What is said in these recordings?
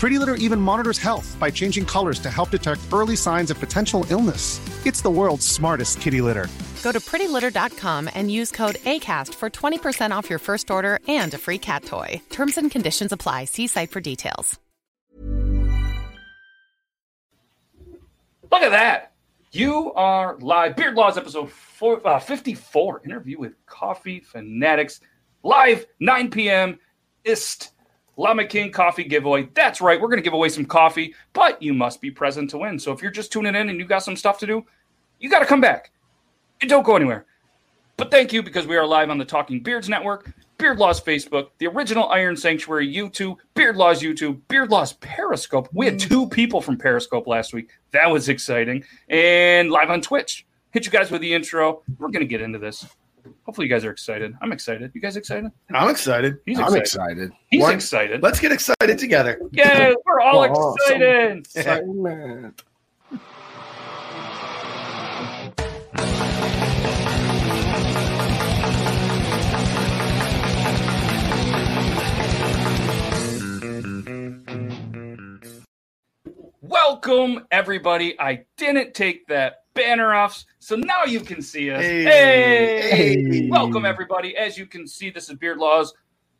Pretty Litter even monitors health by changing colors to help detect early signs of potential illness. It's the world's smartest kitty litter. Go to prettylitter.com and use code ACAST for 20% off your first order and a free cat toy. Terms and conditions apply. See site for details. Look at that. You are live. Beard Laws episode four, uh, 54. Interview with Coffee Fanatics. Live 9 p.m. Ist. Llama King coffee giveaway. That's right. We're going to give away some coffee, but you must be present to win. So if you're just tuning in and you got some stuff to do, you got to come back. And don't go anywhere. But thank you because we are live on the Talking Beards Network, Beard Laws Facebook, the original Iron Sanctuary YouTube, Beard Laws YouTube, Beard Laws Periscope. We had two people from Periscope last week. That was exciting. And live on Twitch. Hit you guys with the intro. We're going to get into this. Hopefully, you guys are excited. I'm excited. You guys excited? I'm excited. He's excited. I'm excited. excited. He's One- excited. Let's get excited together. Yeah, we're all Oh, excited. Excitement. Welcome, everybody. I didn't take that banner off, so now you can see us. Hey. Hey! Hey. Welcome, everybody. As you can see, this is Beard Laws,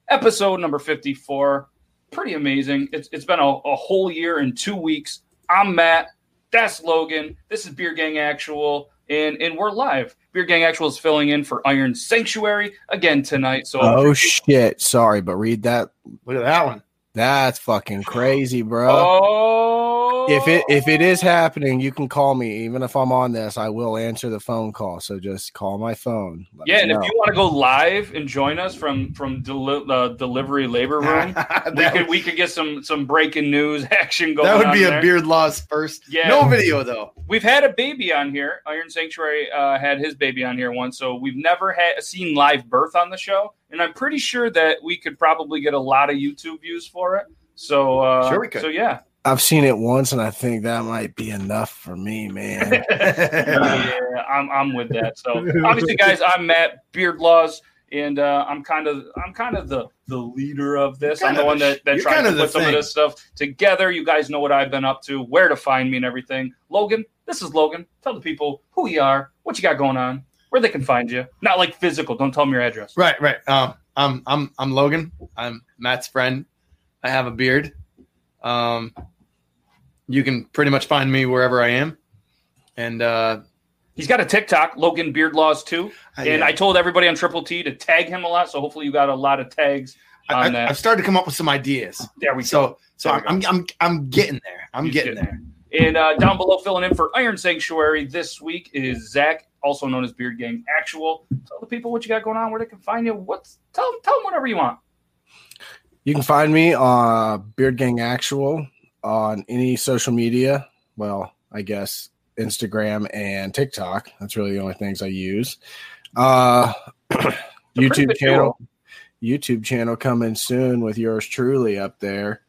episode number 54. Pretty amazing. It's, it's been a, a whole year and two weeks. I'm Matt. That's Logan. This is Beard Gang Actual, and, and we're live. Beard Gang Actual is filling in for Iron Sanctuary again tonight. So Oh shit! Sorry, but read that. Look at that one. That's fucking crazy, bro. Oh, If it if it is happening, you can call me. Even if I'm on this, I will answer the phone call. So just call my phone. Let Yeah, me and if you want to go live and join us from from deli- the delivery labor room, we could we could get some some breaking news action going. that would on be a there. Beard Laws first. Yeah. No video though. We've had a baby on here. Iron Sanctuary uh, had his baby on here once, so we've never had seen live birth on the show, and I'm pretty sure that we could probably get a lot of YouTube views for it. So uh, Sure we could. So yeah, I've seen it once, and I think that might be enough for me, man. yeah, I'm I'm with that. So obviously, guys, I'm Matt Beard Laws, and uh, I'm kind of I'm kind of the the leader of this. You're I'm the one the- that that tries to put some of this stuff together. You guys know what I've been up to, where to find me, and everything. Logan, this is Logan. Tell the people who you are, what you got going on, where they can find you. Not like physical. Don't tell them your address. right, right. Um, I'm I'm I'm Logan. I'm Matt's friend. I have a beard. Um, you can pretty much find me wherever I am. And uh, He's got a TikTok, Logan Beard Laws too, and yeah. I told everybody on Triple T to tag him a lot. So hopefully, you got a lot of tags I, on I, that. I've started to come up with some ideas. there we go. So so There we I'm, I'm I'm I'm getting there. I'm He's getting getting there. And uh, down below, filling in for Iron Sanctuary this week is Zach, also known as Beard Gang Actual. Tell the people what you got going on, where they can find you. What's tell them, tell them whatever you want. You can find me on Beard Gang Actual on any social media. Well, I guess Instagram and TikTok. That's really the only things I use. Uh, YouTube channel. YouTube channel coming soon with yours truly up there.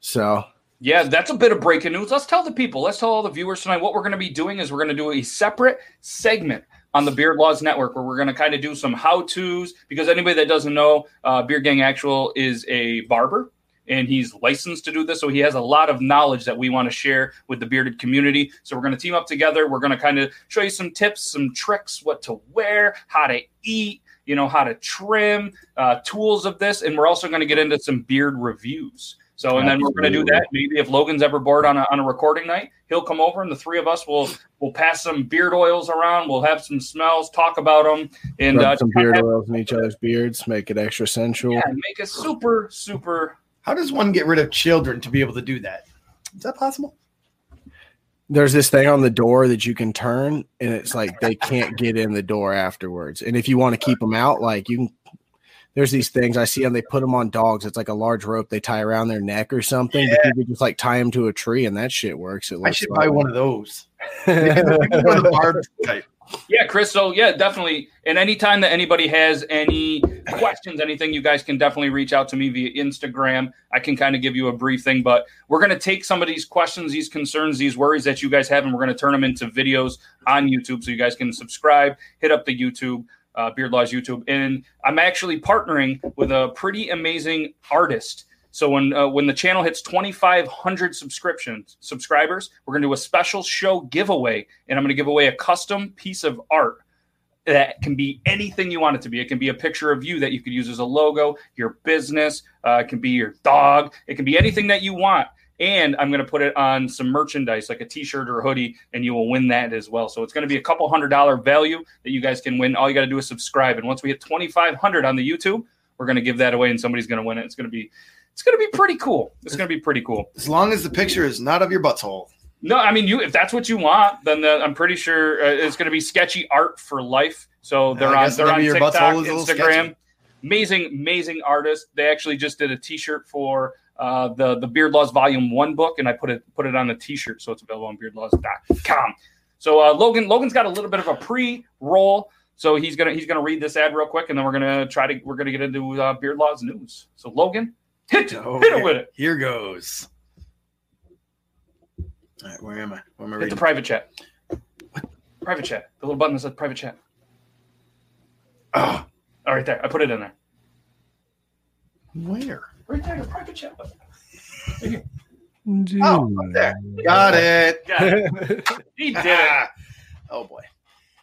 So Yeah, that's a bit of breaking news. Let's tell the people, let's tell all the viewers tonight what we're going to be doing is we're going to do a separate segment on the Beard Laws Network where we're going to kind of do some how tos because anybody that doesn't know, uh, Beard Gang Actual is a barber and he's licensed to do this. So he has a lot of knowledge that we want to share with the bearded community. So we're going to team up together. We're going to kind of show you some tips, some tricks, what to wear, how to eat, you know, how to trim, uh, tools of this. And we're also going to get into some beard reviews. So, and then we're going to do that. Maybe if Logan's ever bored on a, on a recording night, he'll come over, and the three of us will will pass some beard oils around. We'll have some smells, talk about them, and Rub uh, some just kinda beard have- oils in each other's beards, make it extra sensual. yeah, make it super super. How does one get rid of children to be able to do that? Is that possible? There's this thing on the door that you can turn, and it's like they can't get in the door afterwards. And if you want to keep them out, like you can. There's these things I see them. They put them on dogs. It's like a large rope they tie around their neck or something. But you could just like tie them to a tree, and that shit works. It I looks should like. buy one of those. one of the barbed type. Yeah, Chris. So yeah, definitely. And anytime that anybody has any questions, anything, you guys can definitely reach out to me via Instagram. I can kind of give you a brief thing, but we're going to take some of these questions, these concerns, these worries that you guys have, and we're going to turn them into videos on YouTube, so you guys can subscribe, hit up the YouTube. Uh, Beard Laws YouTube, and I'm actually partnering with a pretty amazing artist. So when uh, when the channel hits 2,500 subscriptions subscribers, we're gonna do a special show giveaway, and I'm gonna give away a custom piece of art that can be anything you want it to be. It can be a picture of you that you could use as a logo, your business. Uh, it can be your dog. It can be anything that you want. And I'm going to put it on some merchandise, like a T-shirt or a hoodie, and you will win that as well. So it's going to be a couple hundred dollar value that you guys can win. All you got to do is subscribe, and once we hit 2,500 on the YouTube, we're going to give that away, and somebody's going to win it. It's going to be, it's going to be pretty cool. It's going to be pretty cool. As long as the picture is not of your butthole. No, I mean, you if that's what you want, then the, I'm pretty sure uh, it's going to be sketchy art for life. So they're on they're on your TikTok, butthole is a little Instagram. Amazing, amazing artist. They actually just did a T-shirt for uh, the the Beard Laws Volume One book, and I put it put it on the T-shirt, so it's available on BeardLaws.com. So uh, Logan Logan's got a little bit of a pre-roll. So he's gonna he's gonna read this ad real quick, and then we're gonna try to we're gonna get into uh, Beard Laws news. So Logan, hit it, Oh, hit it here- with it. Here goes. All right, where am I? Where am I Hit the private chat. Private chat. The little button that says private chat. Oh, All right, there. I put it in there. Where? Right there, the private chat button. Oh, up there. Got it. Got it. He did it. Oh boy.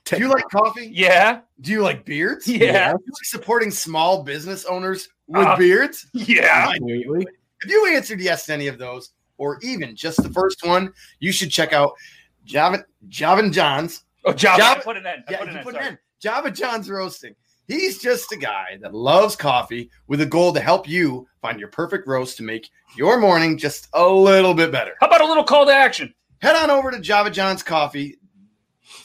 Do you like coffee? Yeah. Do you like beards? Yeah. Do you like supporting small business owners with Uh, beards? Yeah. Absolutely. If you answered yes to any of those, or even just the first one, you should check out Javin Javin Johns. Oh, Java. I put it in. I Yeah, put it you in. put sorry. it in. Java John's roasting. He's just a guy that loves coffee with a goal to help you find your perfect roast to make your morning just a little bit better. How about a little call to action? Head on over to Java John's Coffee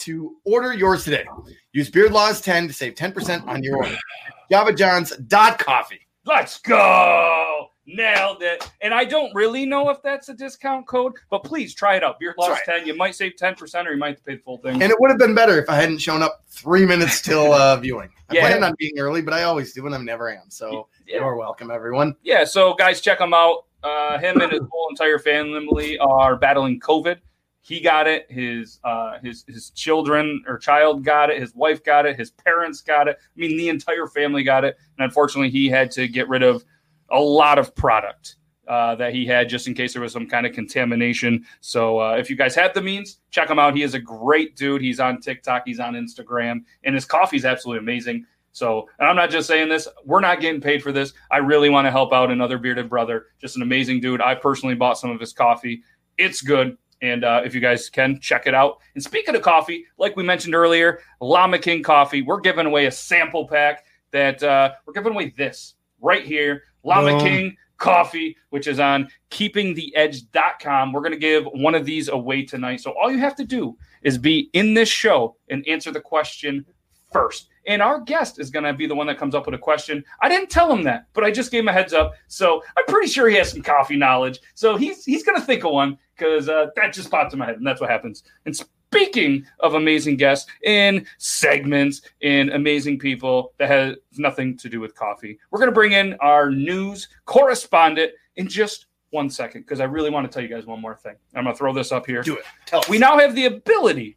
to order yours today. Use Beard Laws 10 to save 10% on your order. JavaJohns.coffee. Let's go. Nailed it. And I don't really know if that's a discount code, but please try it out. Beard Laws That's 10. You might save 10% or you might pay the full thing. And it would have been better if I hadn't shown up three minutes till uh, viewing. I Yeah. planned on being early, but I always do, and I never am. So Yeah. you're welcome, everyone. yeah, so guys, check him out. Uh, him and his whole entire family are battling COVID. He got it. His uh, his his children or child got it. His wife got it. His parents got it. I mean, the entire family got it. And unfortunately, he had to get rid of a lot of product uh, that he had just in case there was some kind of contamination. So uh, if you guys have the means, check him out. He is a great dude. He's on TikTok. He's on Instagram, and his coffee is absolutely amazing. So, and I'm not just saying this. We're not getting paid for this. I really want to help out another bearded brother. Just an amazing dude. I personally bought some of his coffee. It's good. And uh, if you guys can, check it out. And speaking of coffee, like we mentioned earlier, Llama King Coffee, we're giving away a sample pack that uh, we're giving away this right here Llama. King Coffee, which is on keepingtheedge.com. We're going to give one of these away tonight. So all you have to do is be in this show and answer the question first. And our guest is going to be the one that comes up with a question. I didn't tell him that, but I just gave him a heads up. So I'm pretty sure he has some coffee knowledge. So he's he's going to think of one because uh, that just popped in my head, and that's what happens. And speaking of amazing guests in segments in amazing people that has nothing to do with coffee, we're going to bring in our news correspondent in just one second because I really want to tell you guys one more thing. I'm going to throw this up here. Do it. Tell us. We now have the ability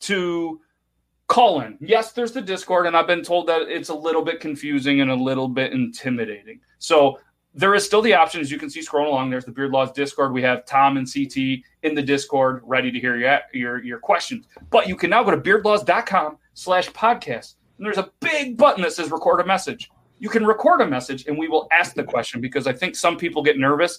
to call in. Yes, there's the Discord, and I've been told that it's a little bit confusing and a little bit intimidating. So there is still the option, as you can see scrolling along. There's the Beard Laws Discord. We have Tom and CT in the Discord ready to hear your your, your questions. But you can now go to beardlaws.com slash podcast. And there's a big button that says record a message. You can record a message and we will ask the question because I think some people get nervous,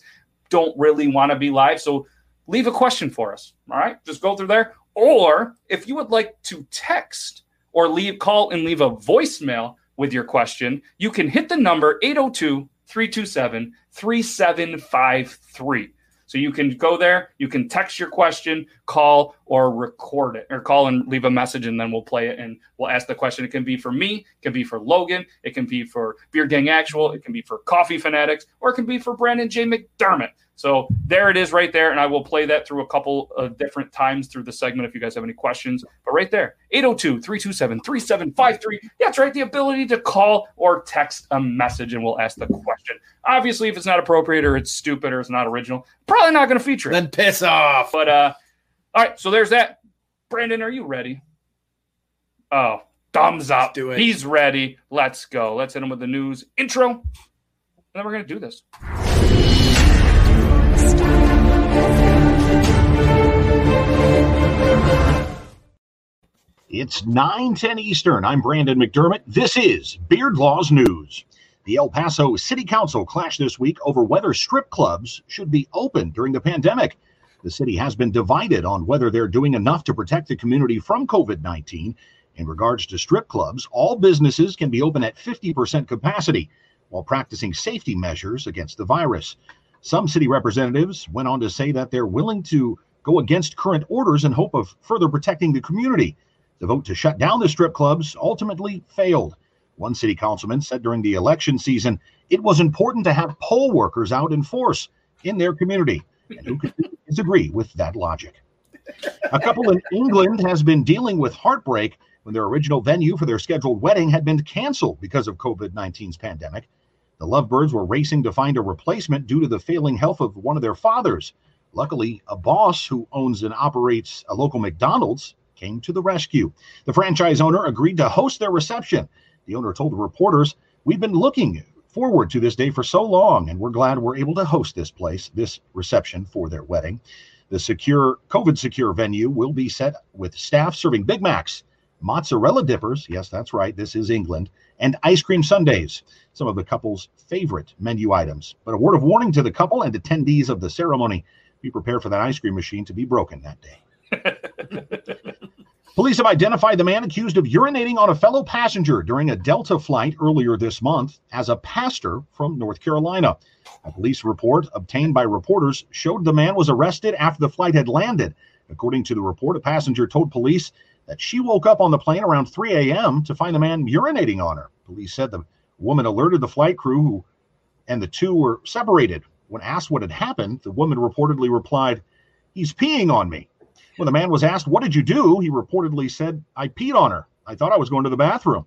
don't really want to be live. So leave a question for us. All right. Just go through there. Or if you would like to text or leave call and leave a voicemail with your question, you can hit the number 802 327 3753. So you can go there, you can text your question, call, or record it, or call and leave a message, and then we'll play it and we'll ask the question. It can be for me, it can be for Logan, it can be for Beard Gang Actual, it can be for Coffee Fanatics, or it can be for Brandon J. McDermott. So there it is right there. And I will play that through a couple of different times through the segment if you guys have any questions. But right there, 802 327 3753. Yeah, it's right. The ability to call or text a message and we'll ask the question. Obviously, if it's not appropriate or it's stupid or it's not original, probably not going to feature it. Then piss off. But, uh, all right. So there's that. Brandon, are you ready? Oh, thumbs up. do it. He's ready. Let's go. Let's hit him with the news intro. And then we're going to do this. It's 9:10 Eastern. I'm Brandon McDermott. This is Beard Laws News. The El Paso City Council clashed this week over whether strip clubs should be open during the pandemic. The city has been divided on whether they're doing enough to protect the community from COVID-19. In regards to strip clubs, all businesses can be open at 50% capacity while practicing safety measures against the virus. Some city representatives went on to say that they're willing to go against current orders in hope of further protecting the community. The vote to shut down the strip clubs ultimately failed. One city councilman said during the election season it was important to have poll workers out in force in their community. And who could disagree with that logic? A couple in England has been dealing with heartbreak when their original venue for their scheduled wedding had been canceled because of COVID 19's pandemic. The Lovebirds were racing to find a replacement due to the failing health of one of their fathers. Luckily, a boss who owns and operates a local McDonald's came to the rescue. The franchise owner agreed to host their reception. The owner told reporters, We've been looking forward to this day for so long, and we're glad we're able to host this place, this reception for their wedding. The secure, COVID secure venue will be set with staff serving Big Macs, mozzarella dippers, yes, that's right, this is England, and ice cream sundaes, some of the couple's favorite menu items. But a word of warning to the couple and attendees of the ceremony be prepared for that ice cream machine to be broken that day. Police have identified the man accused of urinating on a fellow passenger during a Delta flight earlier this month as a pastor from North Carolina. A police report obtained by reporters showed the man was arrested after the flight had landed. According to the report, a passenger told police that she woke up on the plane around 3 a.m. to find the man urinating on her. Police said the woman alerted the flight crew, who, and the two were separated. When asked what had happened, the woman reportedly replied, He's peeing on me. When the man was asked, What did you do? he reportedly said, I peed on her. I thought I was going to the bathroom.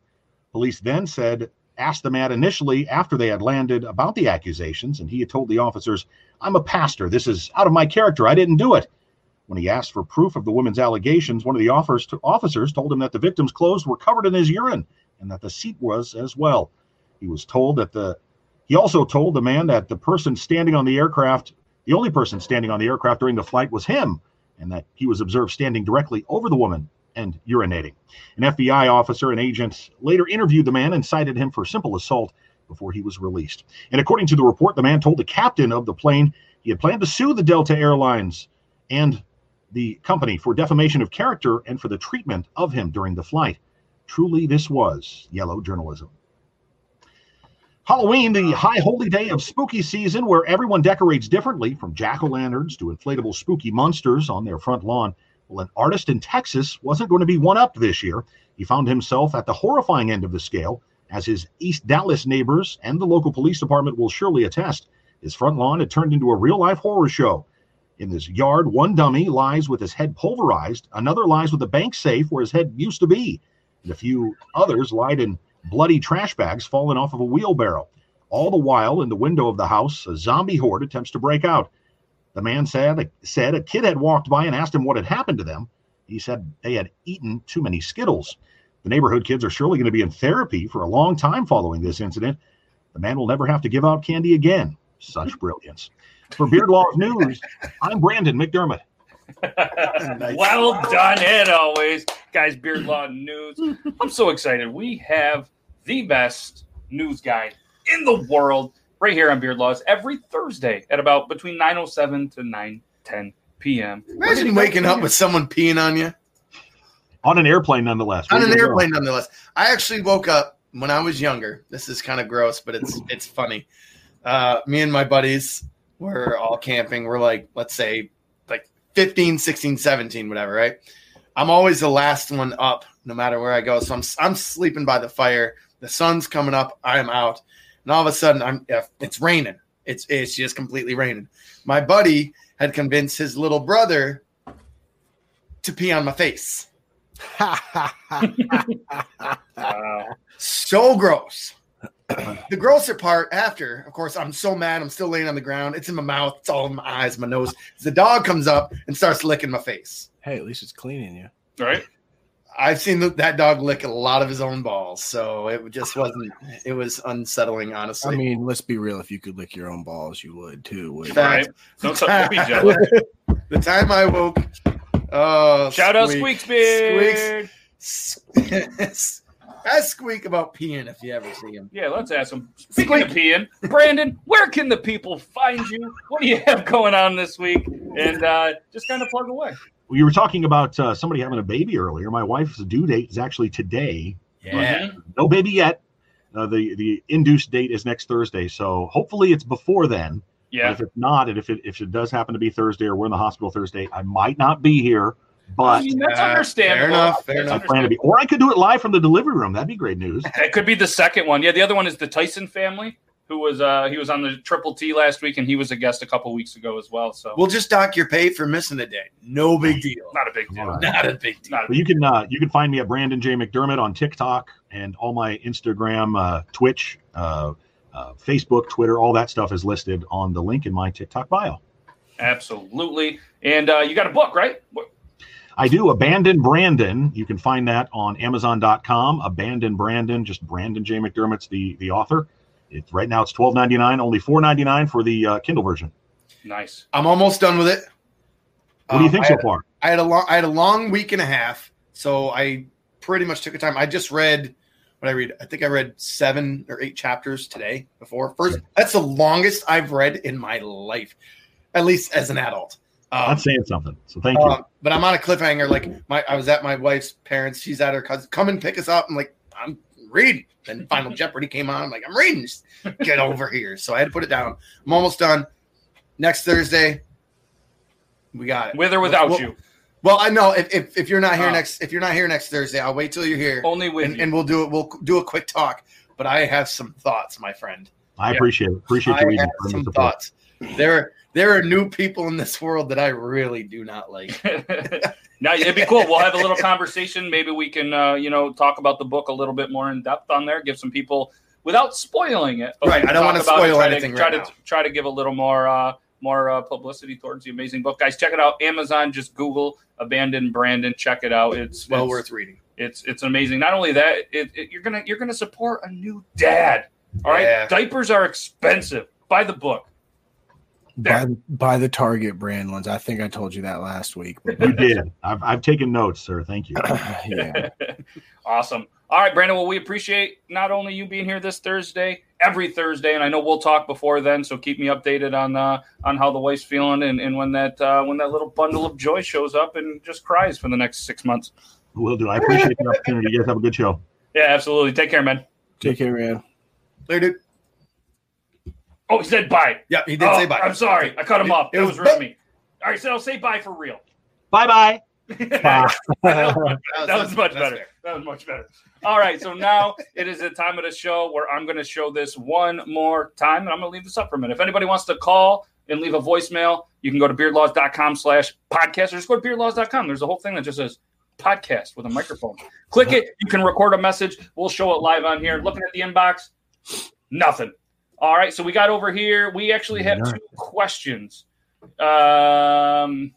Police then said, asked the man initially after they had landed about the accusations, and he had told the officers, I'm a pastor. This is out of my character. I didn't do it. When he asked for proof of the woman's allegations, one of the officers told him that the victim's clothes were covered in his urine and that the seat was as well. He was told that the he also told the man that the person standing on the aircraft, the only person standing on the aircraft during the flight was him, and that he was observed standing directly over the woman and urinating. An FBI officer and agent later interviewed the man and cited him for simple assault before he was released. And according to the report, the man told the captain of the plane he had planned to sue the Delta Airlines and the company for defamation of character and for the treatment of him during the flight. Truly, this was yellow journalism. Halloween, the high holy day of spooky season, where everyone decorates differently, from jack o' lanterns to inflatable spooky monsters on their front lawn. Well, an artist in Texas wasn't going to be one up this year. He found himself at the horrifying end of the scale, as his East Dallas neighbors and the local police department will surely attest. His front lawn had turned into a real life horror show. In this yard, one dummy lies with his head pulverized, another lies with a bank safe where his head used to be, and a few others lied in bloody trash bags fallen off of a wheelbarrow. All the while, in the window of the house, a zombie horde attempts to break out. The man said, said a kid had walked by and asked him what had happened to them. He said they had eaten too many Skittles. The neighborhood kids are surely going to be in therapy for a long time following this incident. The man will never have to give out candy again. Such brilliance. For Beard Laws News, I'm Brandon McDermott. well done, as always, guys. Beard Law News. I'm so excited. We have the best news guy in the world right here on Beard Laws every Thursday at about between 9:07 to 9:10 p.m. Imagine waking up with someone peeing on you On an airplane, nonetheless. on Where'd an you go? airplane. Nonetheless, I actually woke up when I was younger. This is kind of gross, but it's it's funny. Uh, me and my buddies were all camping. We're like, let's say, like 15, 16, 17, whatever, right? I'm always the last one up, no matter where I go. So I'm I'm sleeping by the fire. The sun's coming up. I'm out, and all of a sudden, I'm it's raining. It's it's just completely raining. My buddy had convinced his little brother to pee on my face. So gross. the grosser part after, of course, I'm so mad. I'm still laying on the ground. It's in my mouth. It's all in my eyes, my nose. The dog comes up and starts licking my face. Hey, at least it's cleaning you. Right. I've seen th- that dog lick a lot of his own balls, so it just wasn't. It was unsettling, honestly. I mean, let's be real. If you could lick your own balls, you would too. Wouldn't Fact. Don't, don't be jealous. the time I woke, oh, Shout out Squeak. Squeaks Beard. Squeaks. Ask Squeak about peeing if you ever see him. Yeah, let's ask him. Speaking of peeing, Brandon, where can the people find you? What do you have going on this week? And uh, just kind of plug away. Well, you were talking about uh, somebody having a baby earlier. My wife's due date is actually today. Yeah. No baby yet. Uh, the the induced date is next Thursday, so hopefully it's before then. Yeah. But if it's not, and if it if it does happen to be Thursday or we're in the hospital Thursday, I might not be here. But I mean, that's Uh, understandable. fair enough, fair enough. I plan to be, or I could do it live from the delivery room. That'd be great news. It could be the second one. Yeah, the other one is the Tyson family, who was uh he was on the Triple T last week, and he was a guest a couple weeks ago as well. So We'll just dock your pay for missing a day. No big deal. not a big deal. All right. Not a big deal. Not a But you can uh, you can find me at Brandon J McDermott on TikTok and all my Instagram, uh, Twitch, uh, uh, Facebook, Twitter, all that stuff is listed on the link in my TikTok bio. absolutely. And uh, you got a book, right? What- I do Abandon Brandon. You can find that on Amazon.com. Abandon Brandon, just Brandon J McDermott's the the author. It's right now it's twelve ninety nine, only four ninety nine for the uh, Kindle version. Nice. I'm almost done with it. What do you Um, think I so had- far? I had a long I had a long week and a half, so I pretty much took a time. I just read what I read. I think I read seven or eight chapters today before. First, that's the longest I've read in my life, at least as an adult. Um, That's saying something. So thank you. uh, but I'm on a cliffhanger. Like my, I was at my wife's parents. She's at her cousin. Come and pick us up. I'm like, I'm reading. Then Final Jeopardy came on. I'm like, I'm reading. Just get over here. So I had to put it down. I'm almost done. Next Thursday, we got it. With or without Well- you. Well, I know if, if if you're not here Oh. next if you're not here next Thursday, I'll wait till you're here. Only with and, you. and we'll do it. We'll do a quick talk. But I have some thoughts, my friend. I yeah. appreciate it. Appreciate I the have some support. thoughts. There there are new people in this world that I really do not like. now it'd be cool. We'll have a little conversation. Maybe we can, uh, you know, talk about the book a little bit more in depth on there. Give some people without spoiling it. Right, I don't about it, spoil try anything To, try right to now. try to give a little more uh, more uh, publicity towards the amazing book, guys. Check it out. Amazon. Just Google "Abandoned Brandon." Check it out. It's Well it's, worth reading. It's it's amazing. Not only that, it, it, you're gonna you're gonna support a new dad. All right, Yeah. diapers are expensive. Buy the book. Buy, buy the Target brand ones. I think I told you that last week. You did. I've, I've taken notes, sir. Thank you. yeah. Awesome. All right, Brandon. Well, we appreciate not only you being here this Thursday, every Thursday, and I know we'll talk before then. So keep me updated on uh, on how the wife's feeling and, and when that uh, when that little bundle of joy shows up and just cries for the next six months. Will do. I appreciate the opportunity. You guys have a good show. Yeah, absolutely. Take care, man. Take care, man. Later, dude. Oh, he said bye. Yeah, he did Oh, say bye. I'm sorry. I cut him It- off. it That was was rude of me. All right, so I'll say bye for real. Bye bye. that was, that was much better. fair. That was much better. All right, so now it is the time of the show where I'm going to show this one more time, and I'm going to leave this up for a minute. If anybody wants to call and leave a voicemail, you can go to beardlaws.com slash podcast or just go to beardlaws.com. There's a whole thing that just says podcast with a microphone. Click it. You can record a message. We'll show it live on here. Looking at the inbox, nothing. All right, so we got over here. We actually have two questions. Um,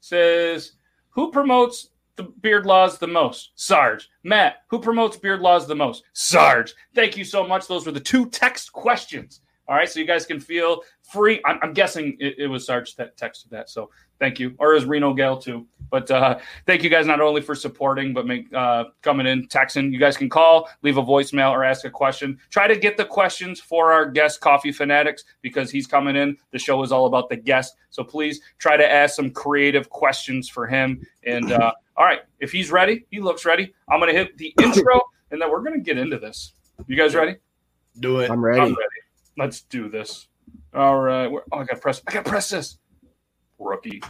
says, who promotes the beard laws the most? Sarge. Matt, who promotes beard laws the most? Sarge. Thank you so much. Those were the two text questions All right, so you guys can feel free. I'm, I'm guessing it, it, was Sarge that texted that, so thank you, or is Reno Gale too. But uh, thank you guys not only for supporting, but make uh, coming in, texting. You guys can call, leave a voicemail, or ask a question. Try to get the questions for our guest, Coffee Fanatics, because he's coming in. The show is all about the guest, so please try to ask some creative questions for him. And uh, all right, if he's ready, he looks ready. I'm going to hit the intro, and then we're going to get into this. You guys ready? Do it. I'm ready. I'm ready. Let's do this. All right. Oh, I got press. I got press this. Rookie.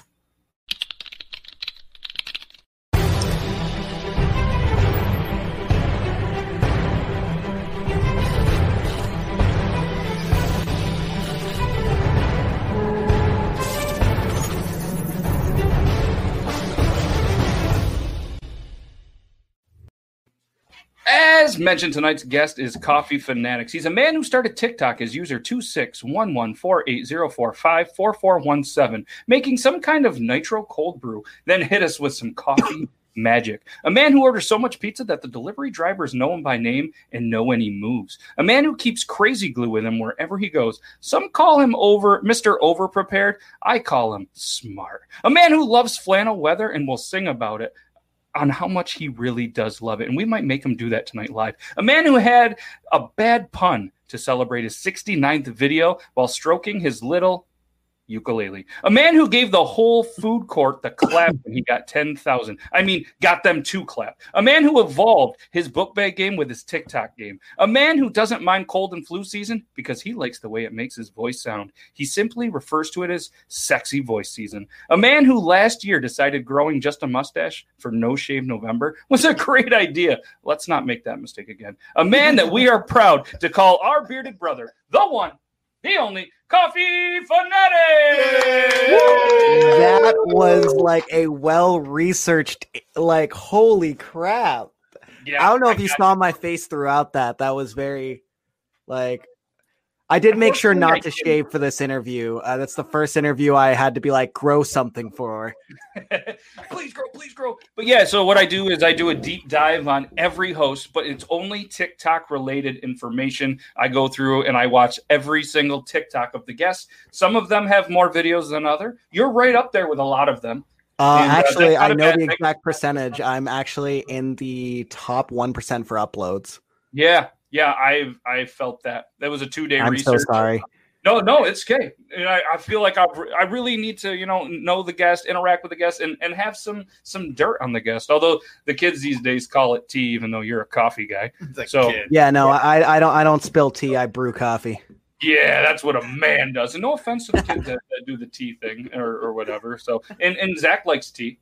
As mentioned, tonight's guest is Coffee Fanatics. He's a man who started TikTok as user 26114804544417, making some kind of nitro cold brew, then hit us with some coffee magic. A man who orders so much pizza that the delivery drivers know him by name and know when he moves. A man who keeps crazy glue with him wherever he goes. Some call him over Mr. Overprepared. I call him smart. A man who loves flannel weather and will sing about it on how much he really does love it. And we might make him do that tonight live. A man who had a bad pun to celebrate his 69th video while stroking his little ukulele. A man who gave the whole food court the clap when he got 10,000. I mean, got them to clap. A man who evolved his book bag game with his TikTok game. A man who doesn't mind cold and flu season because he likes the way it makes his voice sound. He simply refers to it as sexy voice season. A man who last year decided growing just a mustache for no shave November was a great idea. Let's not make that mistake again. A man that we are proud to call our bearded brother, the one, the only Coffee Fanatic. That was like a well researched, like, holy crap. Yeah, I don't know if I you got- saw my face throughout that. That was very, like, I did make sure not to shave for this interview. Uh, that's the first interview I had to be like, grow something for. please grow, please grow. But yeah, so what I do is I do a deep dive on every host, but it's only TikTok related information. I go through and I watch every single TikTok of the guests. Some of them have more videos than other. You're right up there with a lot of them. Uh, And, uh, actually, that's not know bad the thing. exact percentage. I'm actually in the top 1% for uploads. Yeah, yeah, I've I felt that. That was a two day I'm research. so sorry. No, no, it's okay. And I, I feel like I, I really need to, you know, know the guest, interact with the guest, and, and have some some dirt on the guest. Although the kids these days call it tea, even though you're a coffee guy. So Yeah, no, I, I don't I don't spill tea. I brew coffee. yeah, that's what a man does. And no offense to the kids that, that do the tea thing or, or whatever. So and and Zach likes tea.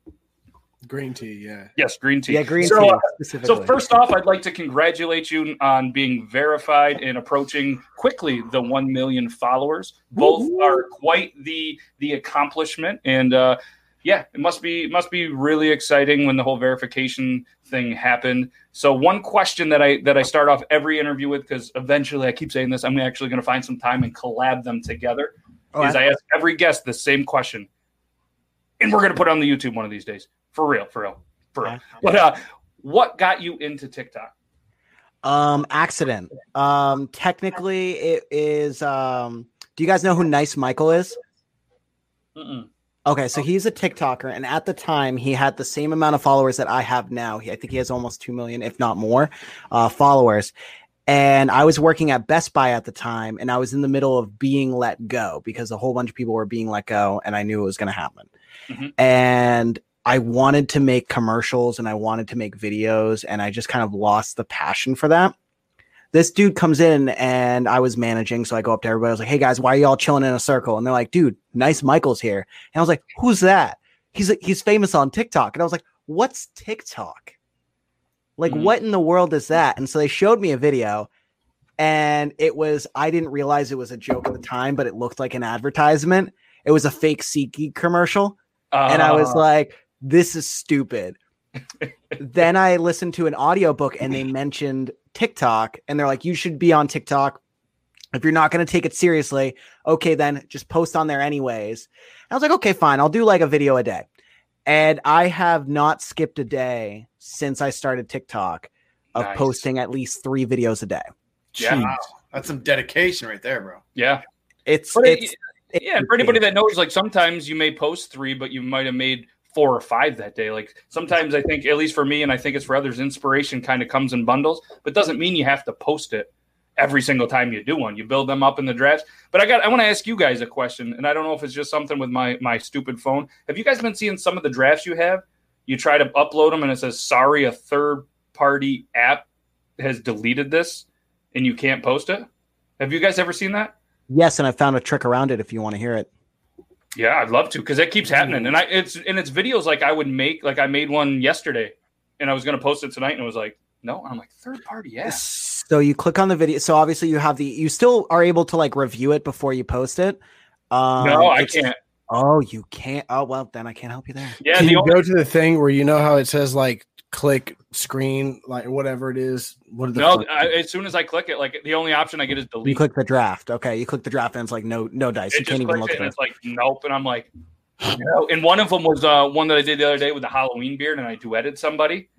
Green tea, yeah. Yes, green tea. Yeah, green so, tea uh, specifically. so first off, I'd like to congratulate you on being verified and approaching quickly the one million followers. Both are quite the the accomplishment, and uh, yeah, it must be must be really exciting when the whole verification thing happened. So one question that I that I start off every interview with, because eventually I keep saying this, I'm actually going to find some time and collab them together. Oh, is I- I ask every guest the same question, and we're going to put it on the YouTube one of these days, for real, for real, for real. But uh, what got you into TikTok? Um, accident. Um, technically, it is. Um, do you guys know who Nice Michael is? Mm-mm. Okay, so he's a TikToker, and at the time, he had the same amount of followers that I have now. He, I think he has almost two million, if not more, uh, followers. And I was working at Best Buy at the time, and I was in the middle of being let go because a whole bunch of people were being let go, and I knew it was going to happen. Mhm. And I wanted to make commercials and I wanted to make videos, and I just kind of lost the passion for that. This dude comes in and I was managing, so I go up to everybody. I was like, "Hey guys, why are y'all chilling in a circle?" And they're like, "Dude, nice Michael's here." And I was like, "Who's that?" He's he's famous on TikTok, and I was like, "What's TikTok? Like, Mhm. what in the world is that?" And so they showed me a video, and it was I didn't realize it was a joke at the time, but it looked like an advertisement. It was a fake SeatGeek commercial, and I was Uh, like, "This is stupid." then I listened to an audiobook and they mentioned TikTok and they're like, you should be on TikTok. If you're not going to take it seriously, okay, then just post on there anyways. And I was like, okay, fine. I'll do like a video a day. And I have not skipped a day since I started TikTok of Nice. posting at least three videos a day. yeah, That's some dedication right there, bro. Yeah. It's But it- it's yeah, for anybody that knows, like sometimes you may post three, but you might have made four or five that day. Like sometimes I think, at least for me, and I think it's for others, inspiration kind of comes in bundles, but doesn't mean you have to post it every single time you do one. You build them up in the drafts. But I got, I want to ask you guys a question, and I don't know if it's just something with my my stupid phone. Have you guys been seeing some of the drafts you have? You try to upload them, and it says, "Sorry, a third party app has deleted this, and you can't post it." Have you guys ever seen that? yes, and I found a trick around it if you want to hear it. Yeah, I'd love to because it keeps happening, and I it's and it's videos like I would make like I made one yesterday, and I was gonna post it tonight, and it was like no, and I'm like third party, yeah, So you click on the video. So obviously you have the you still are able to like review it before you post it. Um, no, I can't. Oh, you can't. Oh well, then I can't help you there. Yeah, Can the you only, go to the thing where you know how it says like click screen, like whatever it is? What are the no, I, as soon as I click it, like the only option I get is delete. You click the draft. Okay, you click the draft and it's like no no dice. it You can't even look it, at it. it's like nope, and I'm like, no. And one of them was uh, one that I did the other day with the Halloween beard, and I duetted somebody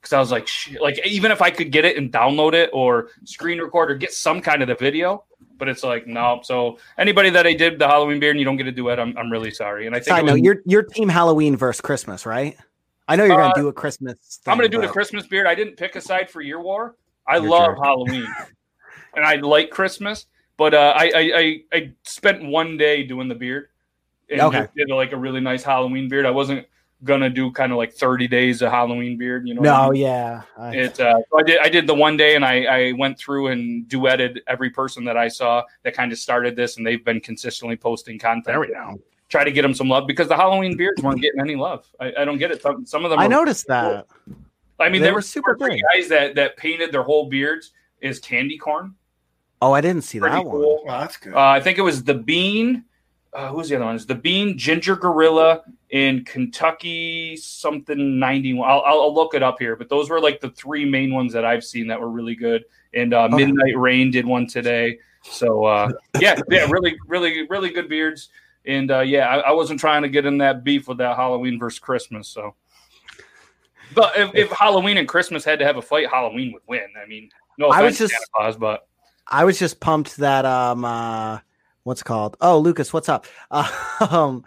because I was like, Shit. like even if I could get it and download it or screen record or get some kind of the video, but it's like no. So anybody that I did the Halloween beard and you don't get a duet, I'm, I'm really sorry. And I think Side it was- note, you're you're team Halloween versus Christmas, right? I know you're Uh, gonna do a Christmas. I'm gonna thing, do the but- Christmas beard. I didn't pick a side for Year War. I You're love jerk. Halloween, and I like Christmas. But uh, I, I I I spent one day doing the beard, and Okay. did like a really nice Halloween beard. I wasn't gonna do kind of like 30 days of Halloween beard. You know? what I No, mean? yeah. I- It, uh, so I did. I did the one day, and I, I went through and duetted every person that I saw that kind of started this, and they've been consistently posting content. There we go. Try to get them some love because the Halloween beards weren't getting any love. I, I don't get it. Some, some of them. I are- noticed that. I mean, They there were were super great guys that that painted their whole beards as candy corn. Oh, I didn't see Pretty that one. cool. Wow, that's good. Uh, I think it was the Bean. Uh, who's the other one? Is the Bean Ginger Gorilla in Kentucky something ninety one. I'll, I'll I'll look it up here, but those were like the three main ones that I've seen that were really good. And uh, Okay. Midnight Rain did one today. So uh, yeah, yeah, really, really, really good beards. And uh, yeah, I, I wasn't trying to get in that beef with that Halloween versus Christmas. So, but if, if Halloween and Christmas had to have a fight, Halloween would win. I mean, no I was just- Claus, but I was just pumped that um uh what's it called? Oh, Lucas, what's up? um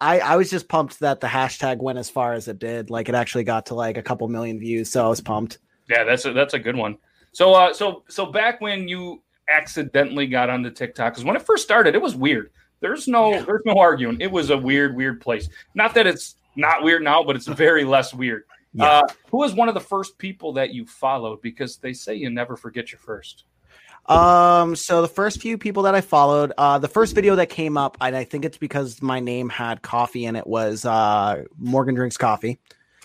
I I was just pumped that the hashtag went as far as it did. Like it actually got to like a couple million views, so I was pumped. Yeah, that's a that's a good one. So uh so so back when you accidentally got onto TikTok, because when it first started, it was weird. There's no there's no arguing. It was a weird, weird place. Not that it's not weird now, but it's very less weird. Uh who was one of the first people that you followed? Because they say you never forget your first. Um, so the first few people that I followed, uh, the first video that came up, and I think it's because my name had coffee in it, was uh, Morgan Drinks Coffee.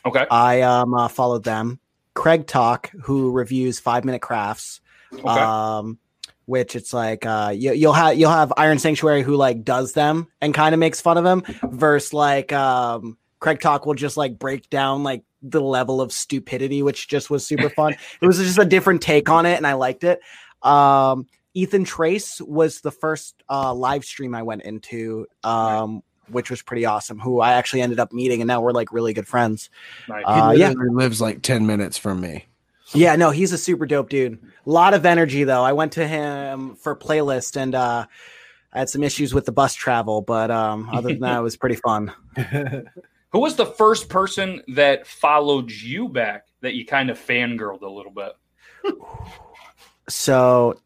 Okay. I um uh, followed them. Craig Talk, who reviews Five Minute Crafts. Um, which it's like uh you, you'll have you'll have Iron Sanctuary who like does them and kind of makes fun of him, versus like um Craig Talk will just like break down like the level of stupidity, which just was super fun. it was just a different take on it, and I liked it. Um, Ethan Trace was the first uh, live stream I went into, um, which was pretty awesome. Who I actually ended up meeting, and now we're like really good friends. Nice. Uh, he yeah, literally lives like 10 minutes from me. Yeah, no, he's a super dope dude. A lot of energy though. I went to him for playlist, and uh, I had some issues with the bus travel, but um, other than that, it was pretty fun. Who was the first person that followed you back that you kind of fangirled a little bit? So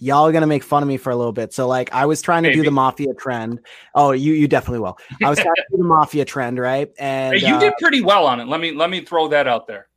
y'all are gonna make fun of me for a little bit. So like I was trying to do the mafia trend. Oh, you you definitely will. I was trying to do the mafia trend, right? And Hey, you uh, did pretty well on it. Let me let me throw that out there.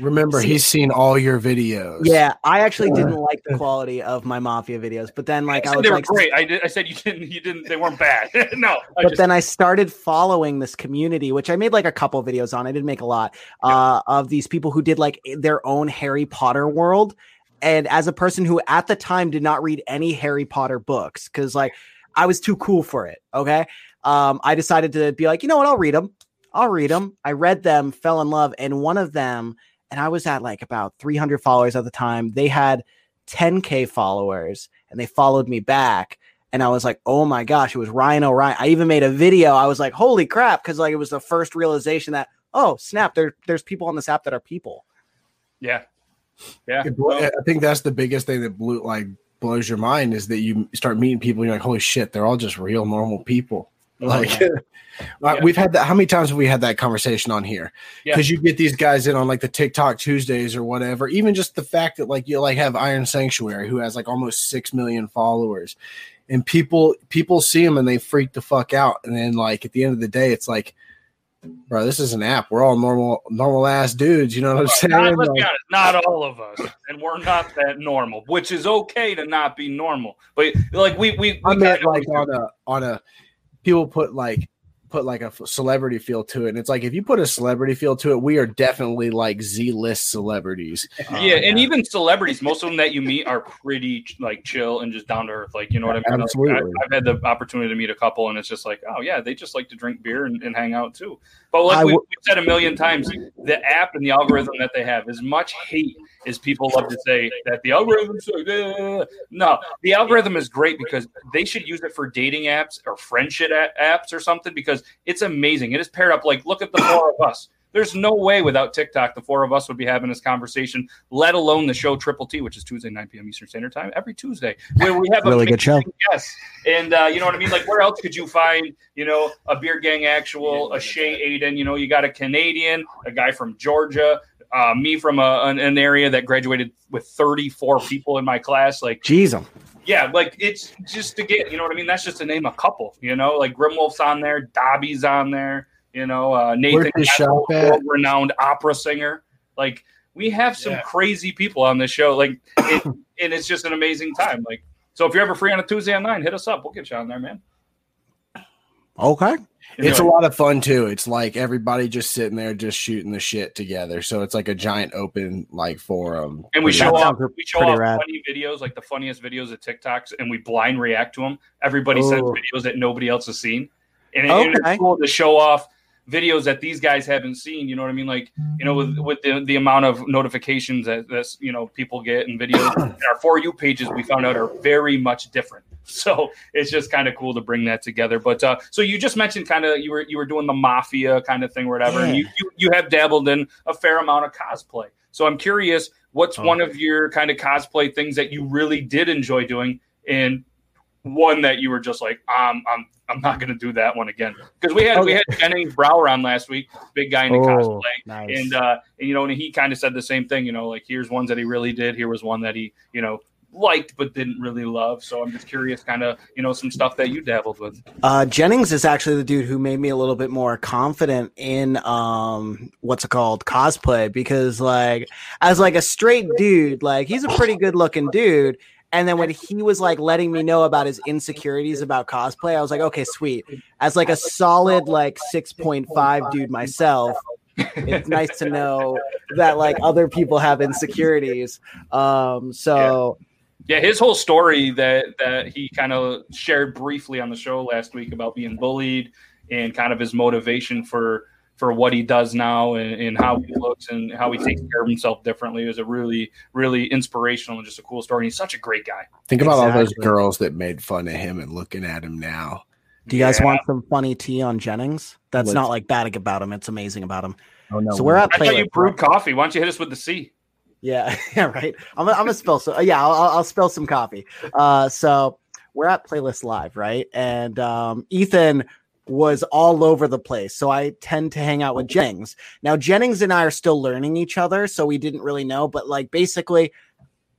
Remember, See- he's seen all your videos. yeah, I actually didn't like the quality of my mafia videos, but then like I I said was they were like, great. I did. I said you didn't. You didn't. They weren't bad. no. I but just, then I started following this community, which I made like a couple videos on. I didn't make a lot uh, of these people who did like their own Harry Potter world. And as a person who at the time did not read any Harry Potter books, because like I was too cool for it. Okay. Um, I decided to be like, you know what? I'll read them. I'll read them. I read them, fell in love. And one of them, and I was at like about 300 followers at the time, they had 10K followers and they followed me back and I was like, oh my gosh, it was Ryan O'Ryan. I even made a video. I was like, holy crap, because like it was the first realization that oh snap, there there's people on this app that are people. yeah, yeah. Blew- I think that's the biggest thing that blew like blows your mind is that you start meeting people. And you're like, holy shit, they're all just real normal people. Oh, Like yeah. uh, we've had that. How many times have we had that conversation on here? Yeah. Because you get these guys in on like the TikTok Tuesdays or whatever. Even just the fact that like you like have Iron Sanctuary who has like almost six million followers, and people people see them and they freak the fuck out. And then like at the end of the day, it's like, bro, this is an app. We're all normal normal ass dudes. You know what I'm saying? Not, Like- not all of us, and we're not that normal, which is okay to not be normal. But like we we, we I meant like on a on a people put like put like a celebrity feel to it, and it's like if you put a celebrity feel to it, we are definitely like Z list celebrities. Uh, yeah, and even celebrities, most of them that you meet are pretty like chill and just down to earth. Like you know what I mean? Like, Absolutely. I, have had the opportunity to meet a couple, and it's just like, oh yeah, they just like to drink beer and, and hang out too. But like we, w- we've said a million times, the app and the algorithm that they have, as much hate as people love to say that the algorithm, uh, no, the algorithm is great because they should use it for dating apps or friendship apps or something because it's amazing. It is paired up. Like look at the four of us. There's no way without TikTok the four of us would be having this conversation, let alone the show Triple T, which is Tuesday, 9 p.m. Eastern Standard Time, every Tuesday, where we have a Really good show. Yes. And uh, you know what I mean? Like, where else could you find, you know, a Beard Gang actual, a Shay Aiden? You know, you got a Canadian, a guy from Georgia, uh, me from a, an, an area that graduated with 34 people in my class. Like, Jeez, 'em. yeah, like it's just to get, you know what I mean? That's just to name a couple, you know, like Grimwolf's on there, Dobby's on there, you know, uh, Nathan, Where's shop at? world renowned opera singer. Like, we have some Yeah. crazy people on this show, like, it, and it's just an amazing time. Like, so if you're ever free on a Tuesday at nine, hit us up. We'll get you on there, man. Okay. It's a lot of fun too. It's like everybody just sitting there, just shooting the shit together. So it's like a giant open like forum. And we show off we show off rad. funny videos, like the funniest videos of TikToks, and we blind react to them. Everybody sends Oh. videos that nobody else has seen, and, it- and it's cool to show off videos that these guys haven't seen. You know what I mean? Like you know, with with the, the amount of notifications that that's you know people get and videos, and our for you pages we found out are very much different. So it's just kind of cool to bring that together. But uh, so you just mentioned kind of you were you were doing the mafia kind of thing, or whatever. And you, you you have dabbled in a fair amount of cosplay. So I'm curious, what's Oh. one of your kind of cosplay things that you really did enjoy doing, and one that you were just like, um, I'm I'm not going to do that one again because we had we had Jennings Brower on last week, big guy in the Oh, cosplay, nice. and uh, and you know, and he kind of said the same thing. You know, like here's ones that he really did. Here was one that he you know liked but didn't really love. So I'm just curious, kind of you know some stuff that you dabbled with. Uh, Jennings is actually the dude who made me a little bit more confident in um what's it called cosplay because like as like a straight dude, like he's a pretty good looking dude. And then when he was like letting me know about his insecurities about cosplay, I was like, okay, sweet. As like a solid like six point five dude myself, it's nice to know that like other people have insecurities. Um, so Yeah, his whole story that that he kind of shared briefly on the show last week about being bullied and kind of his motivation for for what he does now and, and how he looks and how he takes care of himself differently is a really really inspirational and just a cool story. And he's such a great guy. Think about all those girls that made fun of him and looking at him now. Do you guys Yeah. want some funny tea on Jennings? That's Let's- not like bad about him. It's amazing about him. Oh no, So we're at I thought you brewed coffee. Why don't you hit us with the C? Yeah, yeah, right. I'm gonna, I'm gonna spill some. Yeah, I'll, I'll I'll spill some coffee. Uh, so we're at Playlist Live, right? And um, Ethan was all over the place. So I tend to hang out with Jennings. Now Jennings and I are still learning each other, so we didn't really know. But like basically,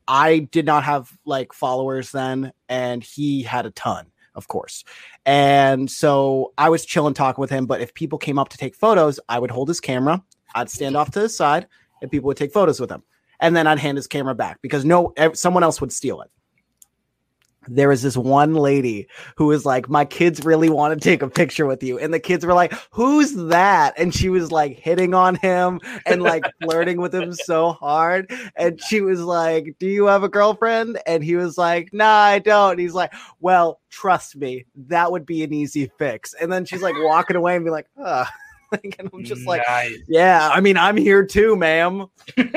I did not have like followers then, and he had a ton, of course. And so I was chilling talking with him. But if people came up to take photos, I would hold his camera. I'd stand off to the side, and people would take photos with him. And then I'd hand his camera back because no, someone else would steal it. There was this one lady who was like, My kids really want to take a picture with you. And the kids were like, Who's that? And she was like hitting on him and like flirting with him so hard. And she was like, Do you have a girlfriend? And he was like, Nah, I don't. And he's like, Well, trust me, that would be an easy fix. And then she's like walking away and be like, Ugh. Like, and I'm just like, Nice. Yeah, I mean, I'm here too, ma'am. and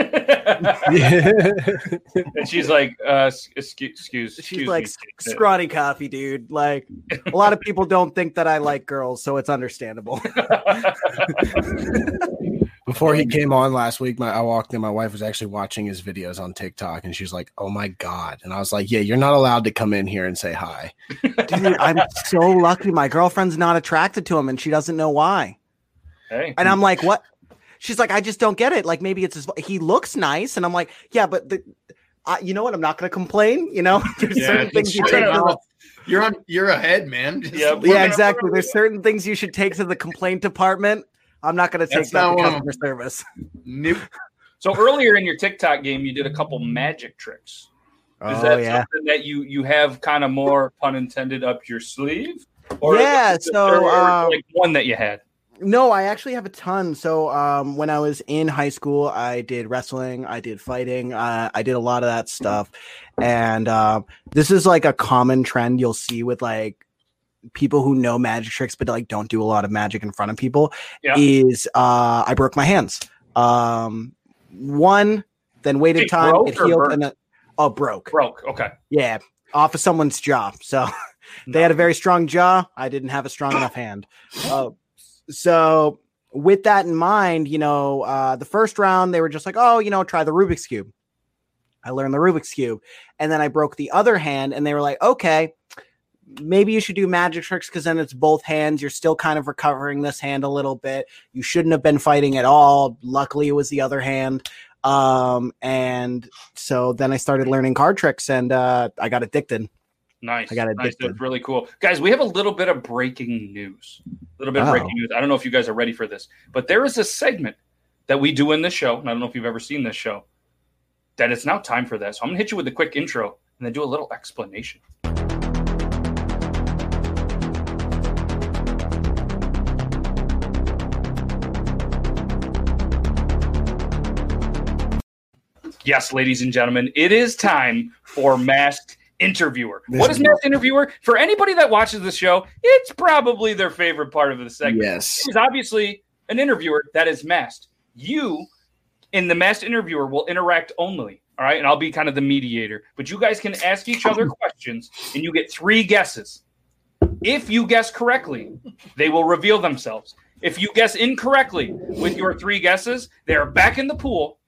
she's like, uh, excuse, excuse, She's excuse like me. scrawny coffee, dude. Like a lot of people don't think that I like girls, so it's understandable. Before he came on last week, my I walked in. My wife was actually watching his videos on TikTok, and she's like, "Oh my god!" And I was like, "Yeah, you're not allowed to come in here and say hi." Dude, I'm so lucky. My girlfriend's not attracted to him, and she doesn't know why. Hey. And I'm like, what? She's like, I just don't get it. Like maybe it's his, he looks nice, and I'm like, yeah, but the, uh, you know what? I'm not going to complain. You know, there's Yeah, certain things you just take. straight To the, out. You're on. You're ahead, man. Just Yep. look yeah, exactly. There's certain things you should take to the complaint department. I'm not going to take That's that not to one of customer service. Nope. So earlier in your TikTok game, you did a couple magic tricks. Is Oh that yeah. something that you you have kind of more pun intended up your sleeve? Or Yeah, is it- so, or um, like one that you had. No, I actually have a ton. So, um, when I was in high school, I did wrestling, I did fighting, uh, I did a lot of that stuff. And um, this is like a common trend you'll see with like people who know magic tricks, but like don't do a lot of magic in front of people. Yeah. Is uh, I broke my hands. Um, one, then waited Wait, time, it healed, and then oh, broke. Broke. Okay. Yeah, off of someone's jaw. So they had a very strong jaw. I didn't have a strong enough hand. Uh, so with that in mind, you know, uh, the first round they were just like, oh, you know, try the Rubik's cube. I learned the Rubik's cube, and then I broke the other hand, and they were like, okay, maybe you should do magic tricks because then it's both hands. You're still kind of recovering this hand a little bit. You shouldn't have been fighting at all. Luckily, it was the other hand. Um, and so then I started learning card tricks, and uh, I got addicted. Nice. I got nice. addicted. That's really cool. Guys, we have a little bit of breaking news. A little bit of Oh. breaking news. I don't know if you guys are ready for this, but there is a segment that we do in this show. And I don't know if you've ever seen this show. That it's now time for that. So I'm gonna hit you with a quick intro and then do a little explanation. Yes, ladies and gentlemen, it is time for Masked Interviewer. What is Masked Interviewer? For anybody that watches the show, it's probably their favorite part of the segment. Yes. Is obviously an interviewer that is masked. You, in the Masked Interviewer, will interact only. All right. And I'll be kind of the mediator. But you guys can ask each other questions and you get three guesses. If you guess correctly, they will reveal themselves. If you guess incorrectly with your three guesses, they are back in the pool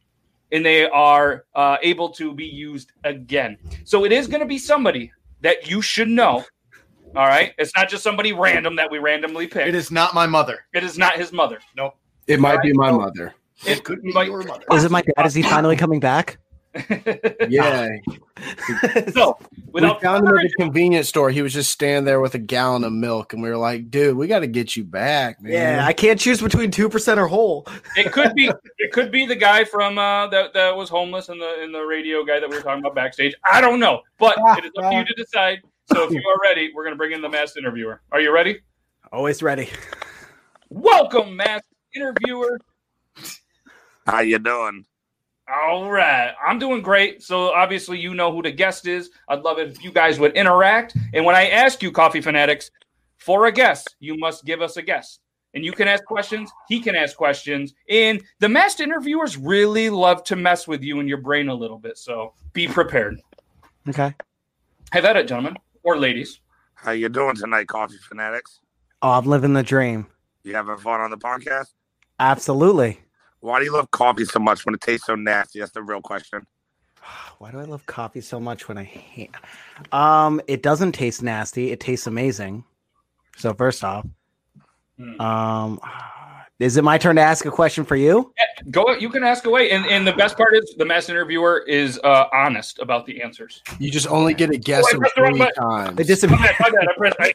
and they are uh, able to be used again. So it is going to be somebody that you should know. All right. It's not just somebody random that we randomly pick. It is not my mother. It is not his mother. Nope. It might be my mother. It could be might- your mother. Is it my dad? Is he finally coming back? Yeah, So we without found him further at the convenience store. He was just standing there with a gallon of milk, and we were like, "Dude, we got to get you back, man." Yeah, I can't choose between two percent or whole. it could be it could be the guy from uh, that that was homeless in the in the radio guy that we were talking about backstage. I don't know, but it is up to you to decide. So if you are ready, we're gonna bring in the masked interviewer. Are you ready? Always ready. Welcome, masked interviewer. How you doing? All right, I'm doing great. So obviously, you know who the guest is. I'd love it if you guys would interact. And when I ask you, coffee fanatics, for a guess, you must give us a guess. And you can ask questions. He can ask questions. And the masked interviewers really love to mess with you and your brain a little bit. So be prepared. Okay. Have at it, gentlemen or ladies. How you doing tonight, Coffee Fanatics? Oh, I'm living the dream. You having fun on the podcast? Absolutely. Why do you love coffee so much when it tastes so nasty? That's the real question. Why do I love coffee so much when I hate? Um, it doesn't taste nasty. It tastes amazing. So first off, Hmm. um, is it my turn to ask a question for you? Go. You can ask away. And and the best part is the mass interviewer is uh, honest about the answers. You just only get a guess Oh, I in pressed the three times. They disappear. My bad, my bad, pressed-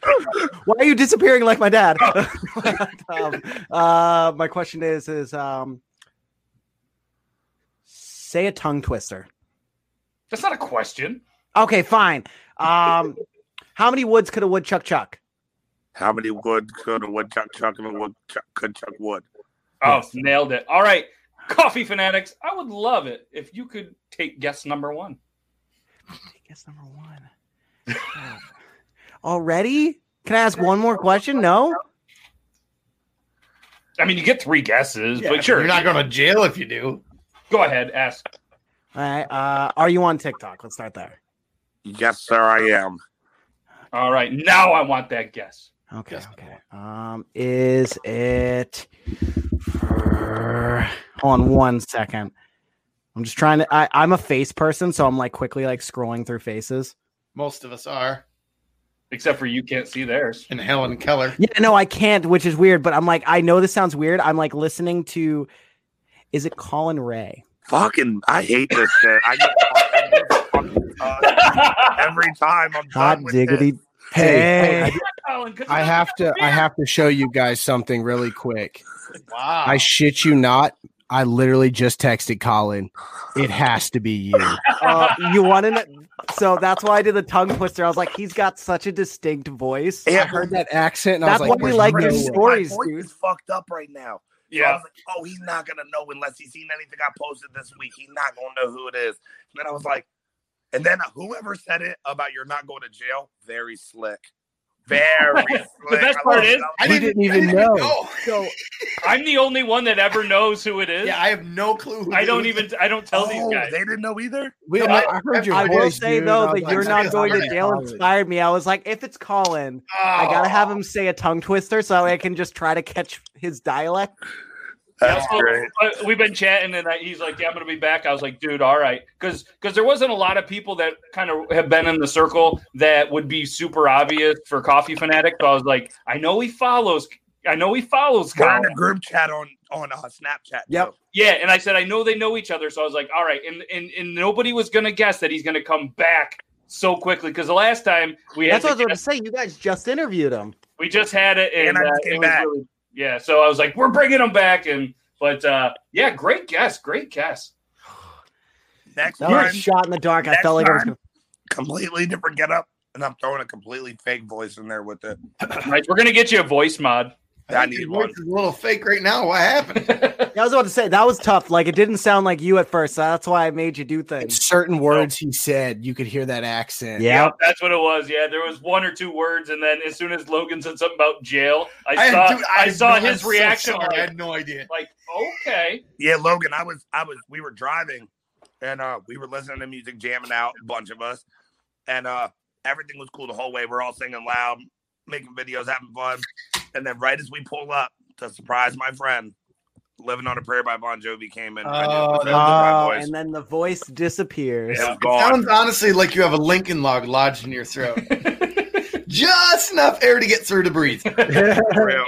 Why are you disappearing like my dad? um, uh, my question is: is um, say a tongue twister. That's not a question. Okay, fine. Um, how many woods could a woodchuck chuck? Chuck? How many wood could a woodchuck chuck chuck if a woodchuck could chuck wood? Oh, nailed it. All right. Coffee fanatics, I would love it if you could take guess number one. Guess number one. Already? Can I ask one more question? No. I mean, you get three guesses, but sure. You're not going to jail if you do. Go ahead, ask. All right. Uh, are you on TikTok? Let's start there. Yes, sir, I am. All right. Now I want that guess. Okay. Okay. Um, is it? Hold on one second. I'm just trying to. I, I'm a face person, so I'm like quickly like scrolling through faces. Most of us are. Except for you can't see theirs. And Helen Keller. Yeah, no, I can't, which is weird. But I'm like, I know this sounds weird. I'm like listening to. Is it Colin Ray? Fucking, I hate this shit. I get fucking uh, every time I'm Hot done with diggity. this. Hey, Hey. Colin, 'cause I have to. I have to show you guys something really quick. Wow. I shit you not. I literally just texted Colin. It has to be you. Uh, you want to? So that's why I did the tongue twister. I was like, he's got such a distinct voice. I heard that accent. And That's I was like, why we like no your way." stories, voice dude. is fucked up right now. So I Yeah. was like, oh, he's not gonna know unless he's seen anything I posted this week. He's not gonna know who it is. And then I was like, and then whoever said it about you're not going to jail, very slick. Very. The best I part love it. is, I We didn't even know. So I'm the only one that ever knows who it is. yeah, I have no clue. Who I don't even. I don't tell these Oh, guys. they didn't know either. We, No, I, I- heard your I will say dude. though that like, you're not going to jail inspired me. I was like, if it's Colin, I gotta oh. have him say a tongue twister so I can just try to catch his dialect. That's Yeah, great. uh, we've been chatting, and I, he's like, "Yeah, I'm gonna be back." I was like, "Dude, all right," because because there wasn't a lot of people that kind of have been in the circle that would be super obvious for coffee fanatic. So I was like, "I know he follows. I know he follows." We're in a group chat on on uh, Snapchat. Yep. too. Yeah, and I said, "I know they know each other." So I was like, "All right," and and, and nobody was gonna guess that he's gonna come back so quickly because the last time we had That's what I was the going to say. You guys just interviewed him. we just had it, and, And I uh, came it was back. really- yeah. So I was like, "We're bringing him back," and but uh, yeah, great guess, great guess. Next That was time, shot in the dark. I felt like I was. time- Gonna... completely different getup, and I'm throwing a completely fake voice in there with it. Right, we're gonna get you a voice mod. I think need one. voice is a little fake right now. What happened? Yeah, I was about to say that was tough. Like it didn't sound like you at first. So that's why I made you do things. certain words he said, you could hear that accent. Yeah. that's what it was. Yeah, there was one or two words, and then as soon as Logan said something about jail, I, I- saw dude, I, I saw know, his I'm so reaction. I had no idea. like, okay, Yeah, Logan, I was, I was, we were driving, and uh, we were listening to music, jamming out, a bunch of us, and uh, everything was cool the whole way. We're all singing loud, making videos, having fun, and then right as we pull up to surprise my friend, "Living on a Prayer" by Bon Jovi came in. I knew it was Oh, that was my Oh, voice. and then the voice disappears. It It sounds honestly like you have a Lincoln log lodged in your throat. Just enough air to get through to breathe. For real.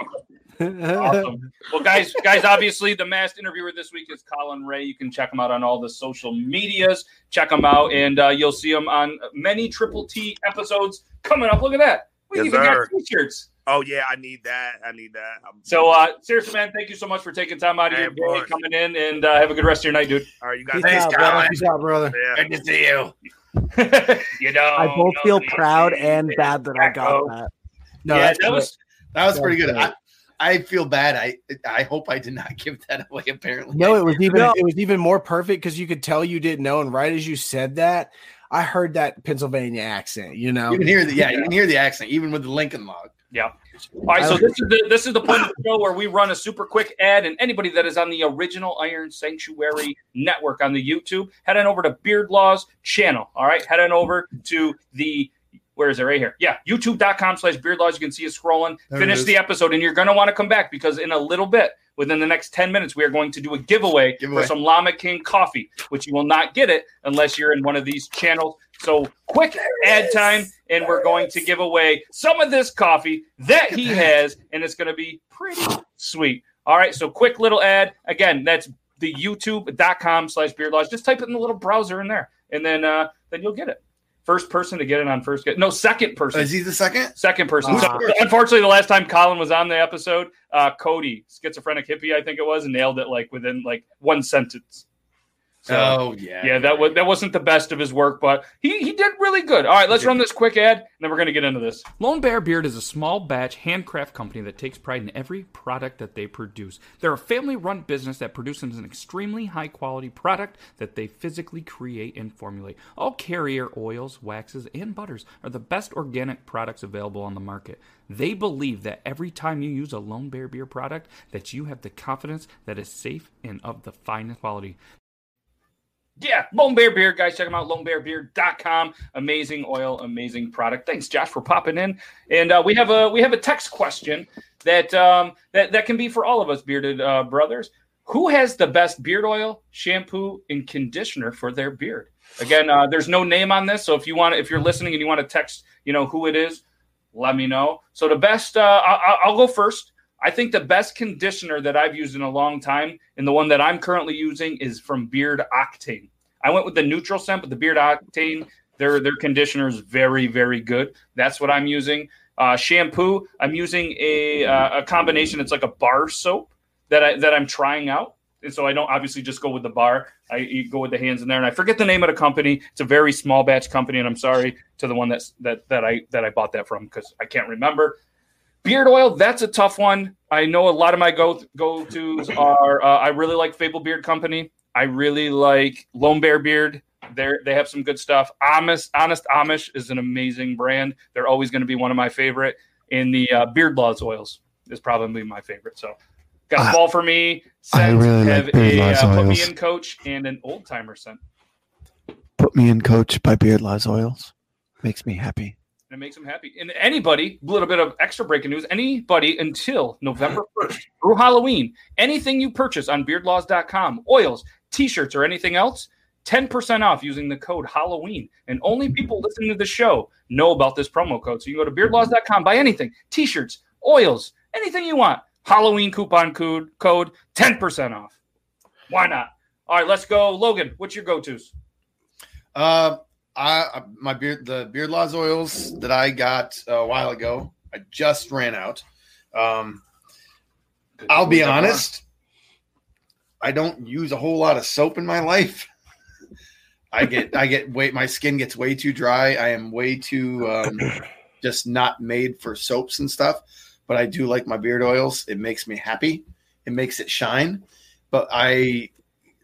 awesome. Well, guys, guys, obviously the masked interviewer this week is Colin Ray. You can check him out on all the social medias. Check him out, and uh, you'll see him on many Triple T episodes coming up. Look at that. We Yes, even sir. got t-shirts. Oh yeah, I need that. I need that. I'm- So, uh, seriously, man, thank you so much for taking time out of Hey, your day, coming in, and uh, have a good rest of your night, dude. all right, you guys. Peace out, brother. Peace out, brother. Yeah. Good to see you. you know, I both feel proud and bad that I got that. No, yeah, that was That was pretty good. I, I feel bad. I I hope I did not give that away. Apparently, No, it was even No. it was even more perfect because you could tell you didn't know, and right as you said that, I heard that Pennsylvania accent. You know, You can hear the yeah, you can hear the accent even with the Lincoln log. Yeah. All right, so this is the this is the point of the show where we run a super quick ad, and anybody that is on the original Iron Sanctuary network on the YouTube, head on over to Beard Laws channel. All right, head on over to the where is it right here? Yeah, youtube.com slash beard laws. You can see it scrolling. There Finish is. the episode, and you're going to want to come back because in a little bit, within the next 10 minutes, we are going to do a giveaway, Giveaway. for some Llama King coffee, which you will not get it unless you're in one of these channels. So quick ad time, and we're going to give away some of this coffee that he has, and it's going to be pretty sweet. All right, so quick little ad. Again, that's the youtube.com slash beard laws. Just type it in the little browser in there, and then uh, then you'll get it. First person to get it on first get no second person. Is he the second? Second person. So, Ah. unfortunately, the last time Colin was on the episode, uh, Cody, schizophrenic hippie, I think it was, and nailed it like within like one sentence. So, oh yeah, yeah, that was that wasn't the best of his work, but he he did really good. All right, let's run this quick ad, and then we're gonna get into this. Lone Bear Beard is a small batch handcraft company that takes pride in every product that they produce. They're a family run business that produces an extremely high quality product that they physically create and formulate. All carrier oils, waxes, and butters are the best organic products available on the market. They believe that every time you use a Lone Bear Beard product that you have the confidence that is safe and of the finest quality. Yeah, Lone Bear Beard, guys, check them out, lonebearbeard.com. Amazing oil, amazing product. Thanks, Josh, for popping in. And uh, we have a we have a text question that um that, that can be for all of us bearded uh, brothers. who has the best beard oil, shampoo, and conditioner for their beard? Again, uh, there's no name on this, so if you want, if you're listening and you want to text, you know who it is, let me know. So the best, uh, I- I'll go first. I think the best conditioner that I've used in a long time, and the one that I'm currently using, is from Beard Octane. I went with the neutral scent, but the Beard Octane, their their conditioner is very very good. That's what I'm using. Uh, shampoo, I'm using a uh, a combination. It's like a bar soap that I that I'm trying out, and so I don't obviously just go with the bar. I go with the hands in there, and I forget the name of the company. It's a very small batch company, and I'm sorry to the one that's that that I that I bought that from because I can't remember. Beard oil, that's a tough one. I know a lot of my go go tos are. Uh, I really like Fable Beard Company. I really like Lone Bear Beard. They they have some good stuff. Amish, Honest Amish is an amazing brand. They're always going to be one of my favorite. In the uh, Beard Laws oils is probably my favorite. So, got a Ah, ball for me. I really like have Beard a Laws uh, put me in coach and an old timer scent. Put me in coach by Beard Laws Oils. Makes me happy. And it makes them happy. And anybody, a little bit of extra breaking news, anybody until November 1st through Halloween, anything you purchase on beardlaws.com, oils, t shirts, or anything else, 10% off using the code Halloween. And only people listening to the show know about this promo code. So you can go to beardlaws.com, buy anything, t shirts, oils, anything you want. Halloween coupon code, code 10% off. Why not? All right, let's go. Logan, what's your go tos? Uh, I my beard the beard laws oils that I got a while ago. I just ran out. Um, I'll be Who's that for? honest. I don't use a whole lot of soap in my life. I get I get way my skin gets way too dry. I am way too um, just not made for soaps and stuff. But I do like my beard oils. It makes me happy. It makes it shine. But I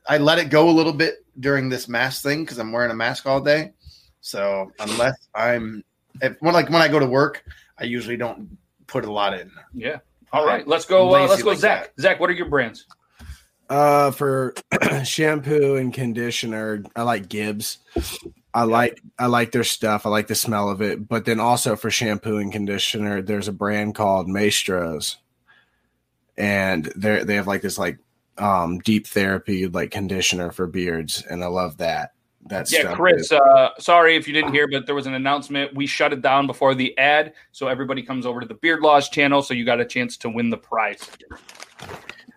I let it go a little bit during this mask thing because I'm wearing a mask all day. So unless I'm if when like when I go to work, I usually don't put a lot in. Yeah. All right, let's go. Uh, let's go, like Zach. Zach, what are your brands? Uh, for shampoo and conditioner, I like Gibbs. I like I like their stuff. I like the smell of it. But then also for shampoo and conditioner, there's a brand called Maestros, and they they have like this like um deep therapy like conditioner for beards, and I love that. That Yeah, Chris. Uh, sorry if you didn't hear, but there was an announcement. We shut it down before the ad, so everybody comes over to the Beard Laws channel, so you got a chance to win the prize.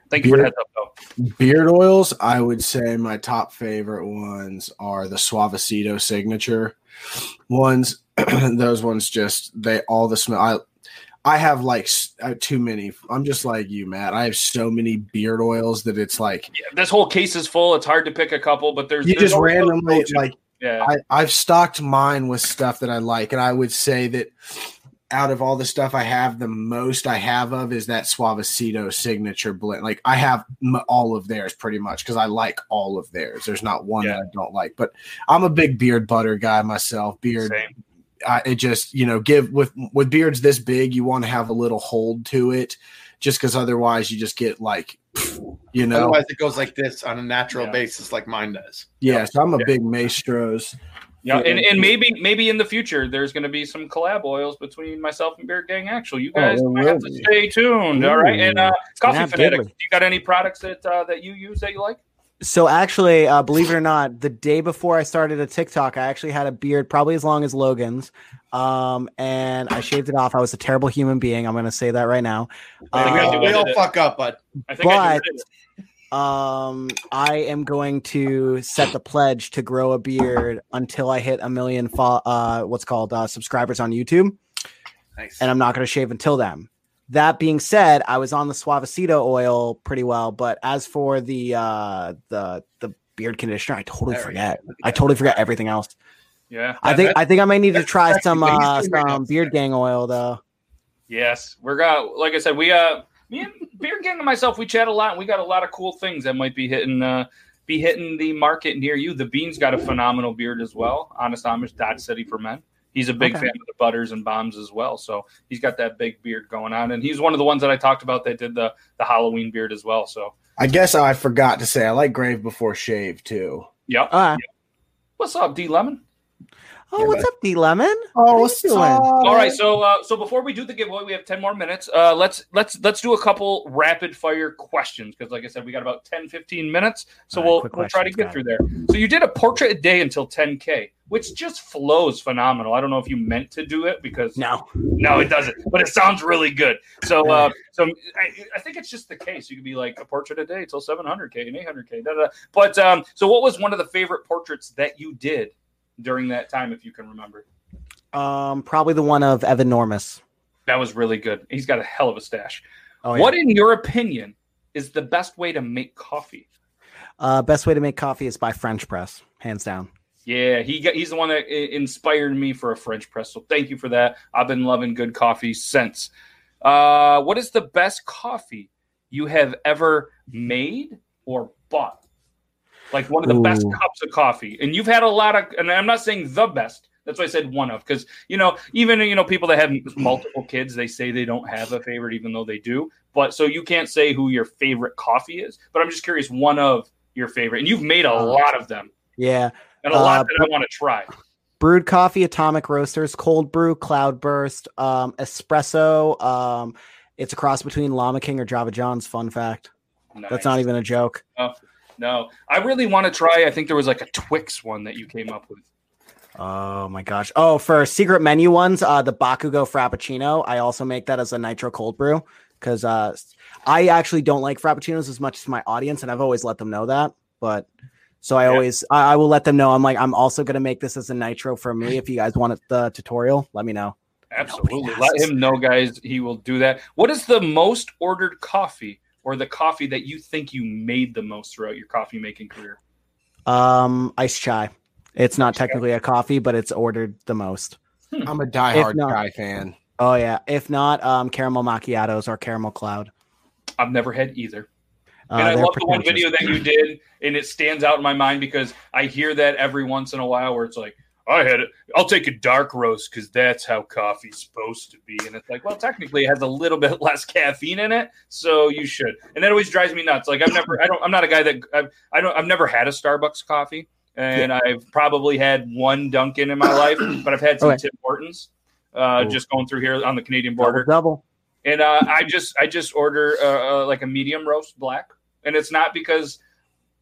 Thank you for the Beard- heads up, though. Beard oils, I would say my top favorite ones are the Suavecito signature ones. Those ones just they all the smell. I I have like uh, too many. I'm just like you, Matt. I have so many beard oils that it's like This whole case is full. It's hard to pick a couple, but there's you there's just randomly like. yeah. I, I've stocked mine with stuff that I like, and I would say that out of all the stuff I have, the most I have of is that Suavecito signature blend. Like I have m- all of theirs pretty much because I like all of theirs. There's not one that I don't like, but I'm a big beard butter guy myself. Beard, I, it just you know give with with beards this big, you want to have a little hold to it, just because otherwise you just get like you know. Otherwise, it goes like this on a natural basis, like mine does. Yeah, so I'm a big Maestros. Yeah, and, and maybe maybe in the future there's going to be some collab oils between myself and Beard Gang. Actual, you Oh, guys there might have to stay tuned. All right, and uh, Coffee Yeah, Fanatic, you got any products that uh, that you use that you like? So actually, uh, believe it or not, the day before I started a TikTok, I actually had a beard probably as long as Logan's, um, and I shaved it off. I was a terrible human being. I'm going to say that right now. I think I Um, do we all fuck up, but I think I um, I am going to set the pledge to grow a beard until I hit a million, fo- uh, what's called uh, subscribers on YouTube. Nice. And I'm not going to shave until then. That being said, I was on the Suavecito oil pretty well, but as for the uh, the the beard conditioner, I totally forget. I totally forgot everything else. Yeah, I think that- I think I might need to try some uh, doing right now. some beard gang oil though. Yes, we're got like I said, we uh me and Beard Gang and myself, we chat a lot and we got a lot of cool things that might be hitting uh be hitting the market near you. The Bean's got a phenomenal beard as well. Honest Amish Dodge City for men. He's a big Okay. fan of the butters and balms as well. So he's got that big beard going on. And he's one of the ones that I talked about that did the the Halloween beard as well. So I guess I forgot to say I like Grave Before Shave too. yep. Uh, What's up, D Lemon? Oh, what's up, D Lemon? Oh, what's doing? All right, so uh, so before we do the giveaway, we have ten more minutes. Uh, let's let's let's do a couple rapid fire questions because, like I said, we got about 10, 15 minutes. So All right, we'll we'll try to get through there. So you did a portrait a day until ten k, which just flows phenomenal. I don't know if you meant to do it because no, no, it doesn't, but it sounds really good. So uh, so I, I think it's just the case. You could be like a portrait a day till seven hundred k and eight hundred k. But um, so what was one of the favorite portraits that you did during that time, if you can remember? Um, probably the one of Evan Normus. That was really good. He's got a hell of a stash. Oh, What, in your opinion, is the best way to make coffee? Uh, best way to make coffee is by French press, hands down. Yeah, he got, he's the one that inspired me for a French press. So thank you for that. I've been loving good coffee since. Uh, what is the best coffee you have ever made or bought? Like one of the best cups of coffee. And you've had a lot of, and I'm not saying the best. That's why I said one of, because you know, even you know, people that have multiple kids, they say they don't have a favorite, even though they do. But so you can't say who your favorite coffee is. But I'm just curious, one of your favorite, and you've made a Uh, lot of them, Yeah. and a lot Uh, that I want to try. brewed coffee, atomic roasters, cold brew, cloudburst, um, espresso. Um, it's a cross between Llama King or Java John's. Fun fact. That's not even a joke. No, no. I really want to try. I think there was like a Twix one that you came up with. Oh my gosh. Oh, for secret menu ones, uh, the Bakugo Frappuccino. I also make that as a nitro cold brew because uh, I actually don't like Frappuccinos as much as my audience, and I've always let them know that. But so I always I, I will let them know. I'm like I'm also gonna make this as a nitro for me. If you guys want it, the tutorial, let me know. Absolutely. Let him know, guys. He will do that. What is the most ordered coffee or the coffee that you think you made the most throughout your coffee making career? Um, iced chai. It's not technically a coffee, but it's ordered the most. I'm a If diehard not- guy fan. Oh yeah. If not, um, caramel macchiatos or caramel cloud. I've never had either. Uh, and I love the one video that you did, and it stands out in my mind because I hear that every once in a while where it's like, I had it. I'll take a dark roast because that's how coffee's supposed to be. And it's like, well, technically, it has a little bit less caffeine in it, so you should. And that always drives me nuts. Like I've never, I don't, I'm not a guy that I've, I don't, I've never had a Starbucks coffee, and I've probably had one Dunkin' in my life, but I've had some Okay. Tim Hortons. Uh, just going through here on the Canadian border. Double. And uh, I just I just order uh, uh, like a medium roast black, and it's not because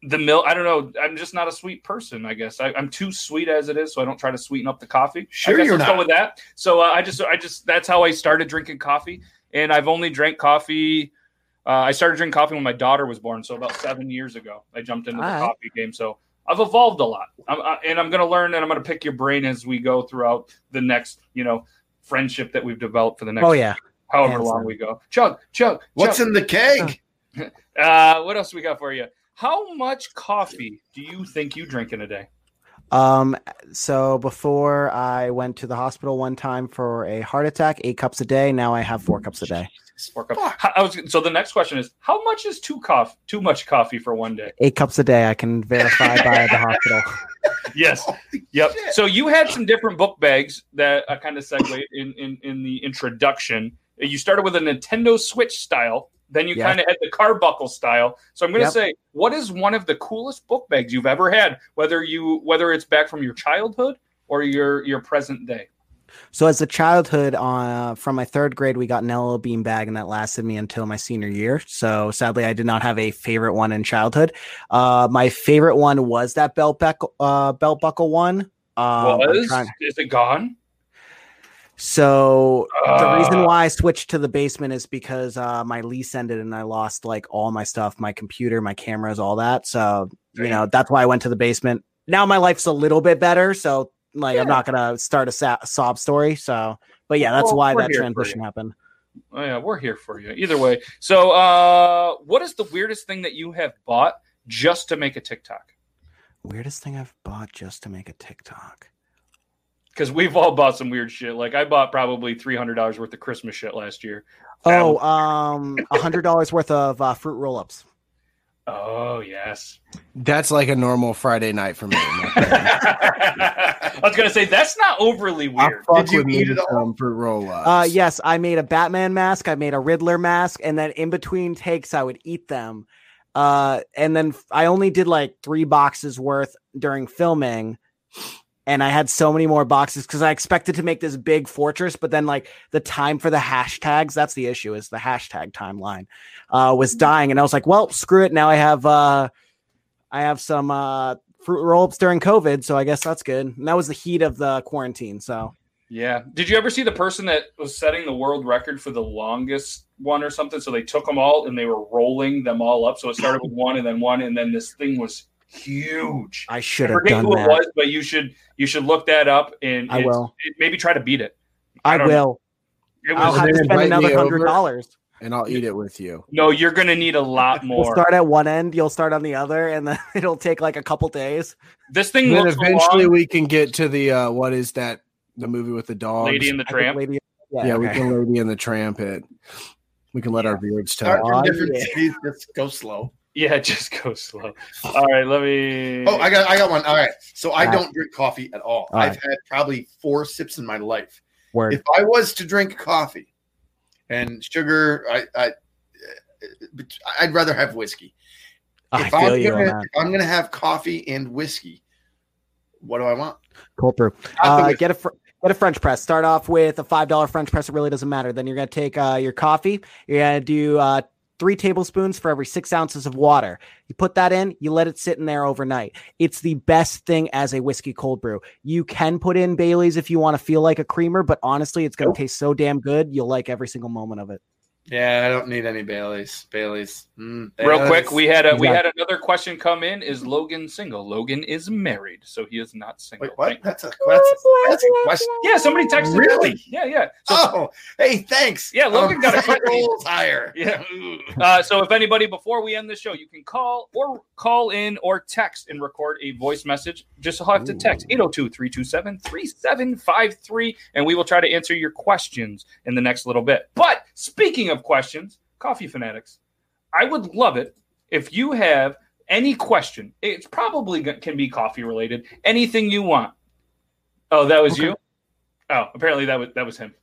the milk. I don't know. I'm just not a sweet person. I guess I, I'm too sweet as it is, so I don't try to sweeten up the coffee. Sure I you're let's not. go with that. So uh, I just I just that's how I started drinking coffee, and I've only drank coffee. Uh, I started drinking coffee when my daughter was born, so about seven years ago, I jumped into the All right. coffee game. So I've evolved a lot, I'm, I, and I'm going to learn, and I'm going to pick your brain as we go throughout the next, you know, friendship that we've developed for the next Oh yeah. however Hands long down. we go. Chug, chug. What's chug. in the keg? Uh, what else we got for you? How much coffee do you think you drink in a day? Um, so before I went to the hospital one time for a heart attack, eight cups a day. Now I have four cups a day. Four cups. How- I was so the next question is how much is too coffee too much coffee for one day? Eight cups a day. I can verify by the hospital. Yes. Yep. So you had some different book bags that I kind of segued in, in in the introduction. You started with a Nintendo Switch style, then you Yeah. kind of had the Carbuckle style. So I'm going to Yep. say, what is one of the coolest book bags you've ever had? Whether you whether it's back from your childhood or your your present day. So as a childhood, uh, from my third grade, we got an LL Bean bag, and that lasted me until my senior year. So sadly, I did not have a favorite one in childhood. Uh, my favorite one was that belt buckle, uh, belt buckle one. Um, was trying- is it gone? So the reason Uh. why I switched to the basement is because uh, my lease ended and I lost like all my stuff, my computer, my cameras, all that. So you know that's why I went to the basement. Now my life's a little bit better, so like I'm not gonna start a sa- sob story. So, but yeah, that's Well, why that transition happened. Oh, yeah, we're here for you. Either way. So, uh, what is the weirdest thing that you have bought just to make a TikTok? Weirdest thing I've bought just to make a TikTok. Because we've all bought some weird shit. Like I bought probably three hundred dollars worth of Christmas shit last year. Oh, um, a hundred dollars worth of uh, fruit roll-ups. Oh yes. That's like a normal Friday night for me. I was gonna say that's not overly I weird. fuck with me some fruit roll ups. Uh, yes, I made a Batman mask. I made a Riddler mask, and then in between takes, I would eat them. Uh, and then I only did like three boxes worth during filming, and I had so many more boxes because I expected to make this big fortress, but then like the time for the hashtags, that's the issue, is the hashtag timeline uh was dying. And I was like, well, screw it. Now I have uh I have some uh fruit roll-ups during COVID, so I guess that's good. And that was the heat of the quarantine. So Yeah. Did you ever see the person that was setting the world record for the longest one or something? So they took them all and they were rolling them all up. So it started with one and then one, and then this thing was huge. I should have forget done who that. it was, but you should you should look that up and I will. it- maybe try to beat it. I, don't will. It I'll was have to spend another hundred dollars. and I'll eat it with you. no, you're gonna need a lot We'll more. start at one end, you'll start on the other, and then it'll take like a couple days. This thing Then looks so eventually long. we can get to the uh what is that? The movie with the dog, Lady and the I Tramp. Lady- Yeah, yeah, we can Lady and the Tramp it. We can let our viewers tell. from Oh, different yeah. cities. Just go slow. Yeah, just go slow. All right, let me. Oh, I got I got one. All right. So I don't drink coffee at all. All I've right. had probably four sips in my life. Word. If I was to drink coffee and sugar, I, I I'd rather have whiskey. I if feel I'm you gonna, that. if I'm gonna have coffee and whiskey, what do I want? Cold brew. Uh, get a fr- get a French press. Start off with a five dollar French press. It really doesn't matter. Then you're gonna take uh, your coffee. You're gonna do uh, three tablespoons for every six ounces of water. You put that in. You let it sit in there overnight. It's the best thing as a whiskey cold brew. You can put in Bailey's if you want to feel like a creamer, but honestly, it's gonna taste so damn good. You'll like every single moment of it. Yeah, I don't need any Baileys. Baileys. Mm, Real quick, we had a we had another question come in. Is Logan single? Logan is married, so he is not single. Wait, what? That's a that's, that's a question. Yeah, somebody texted. Really? that. Yeah, yeah. So, Oh, hey, thanks. Yeah, Logan got a set quick- goals higher. Yeah. Uh, so if anybody before we end the show, you can call or call in or text and record a voice message. Just have to text 802-327-3753 and we will try to answer your questions in the next little bit. But speaking of questions, coffee fanatics, I would love it if you have any question. It's probably can be coffee related. Anything you want. Oh, that was you? Oh, apparently that was that was him.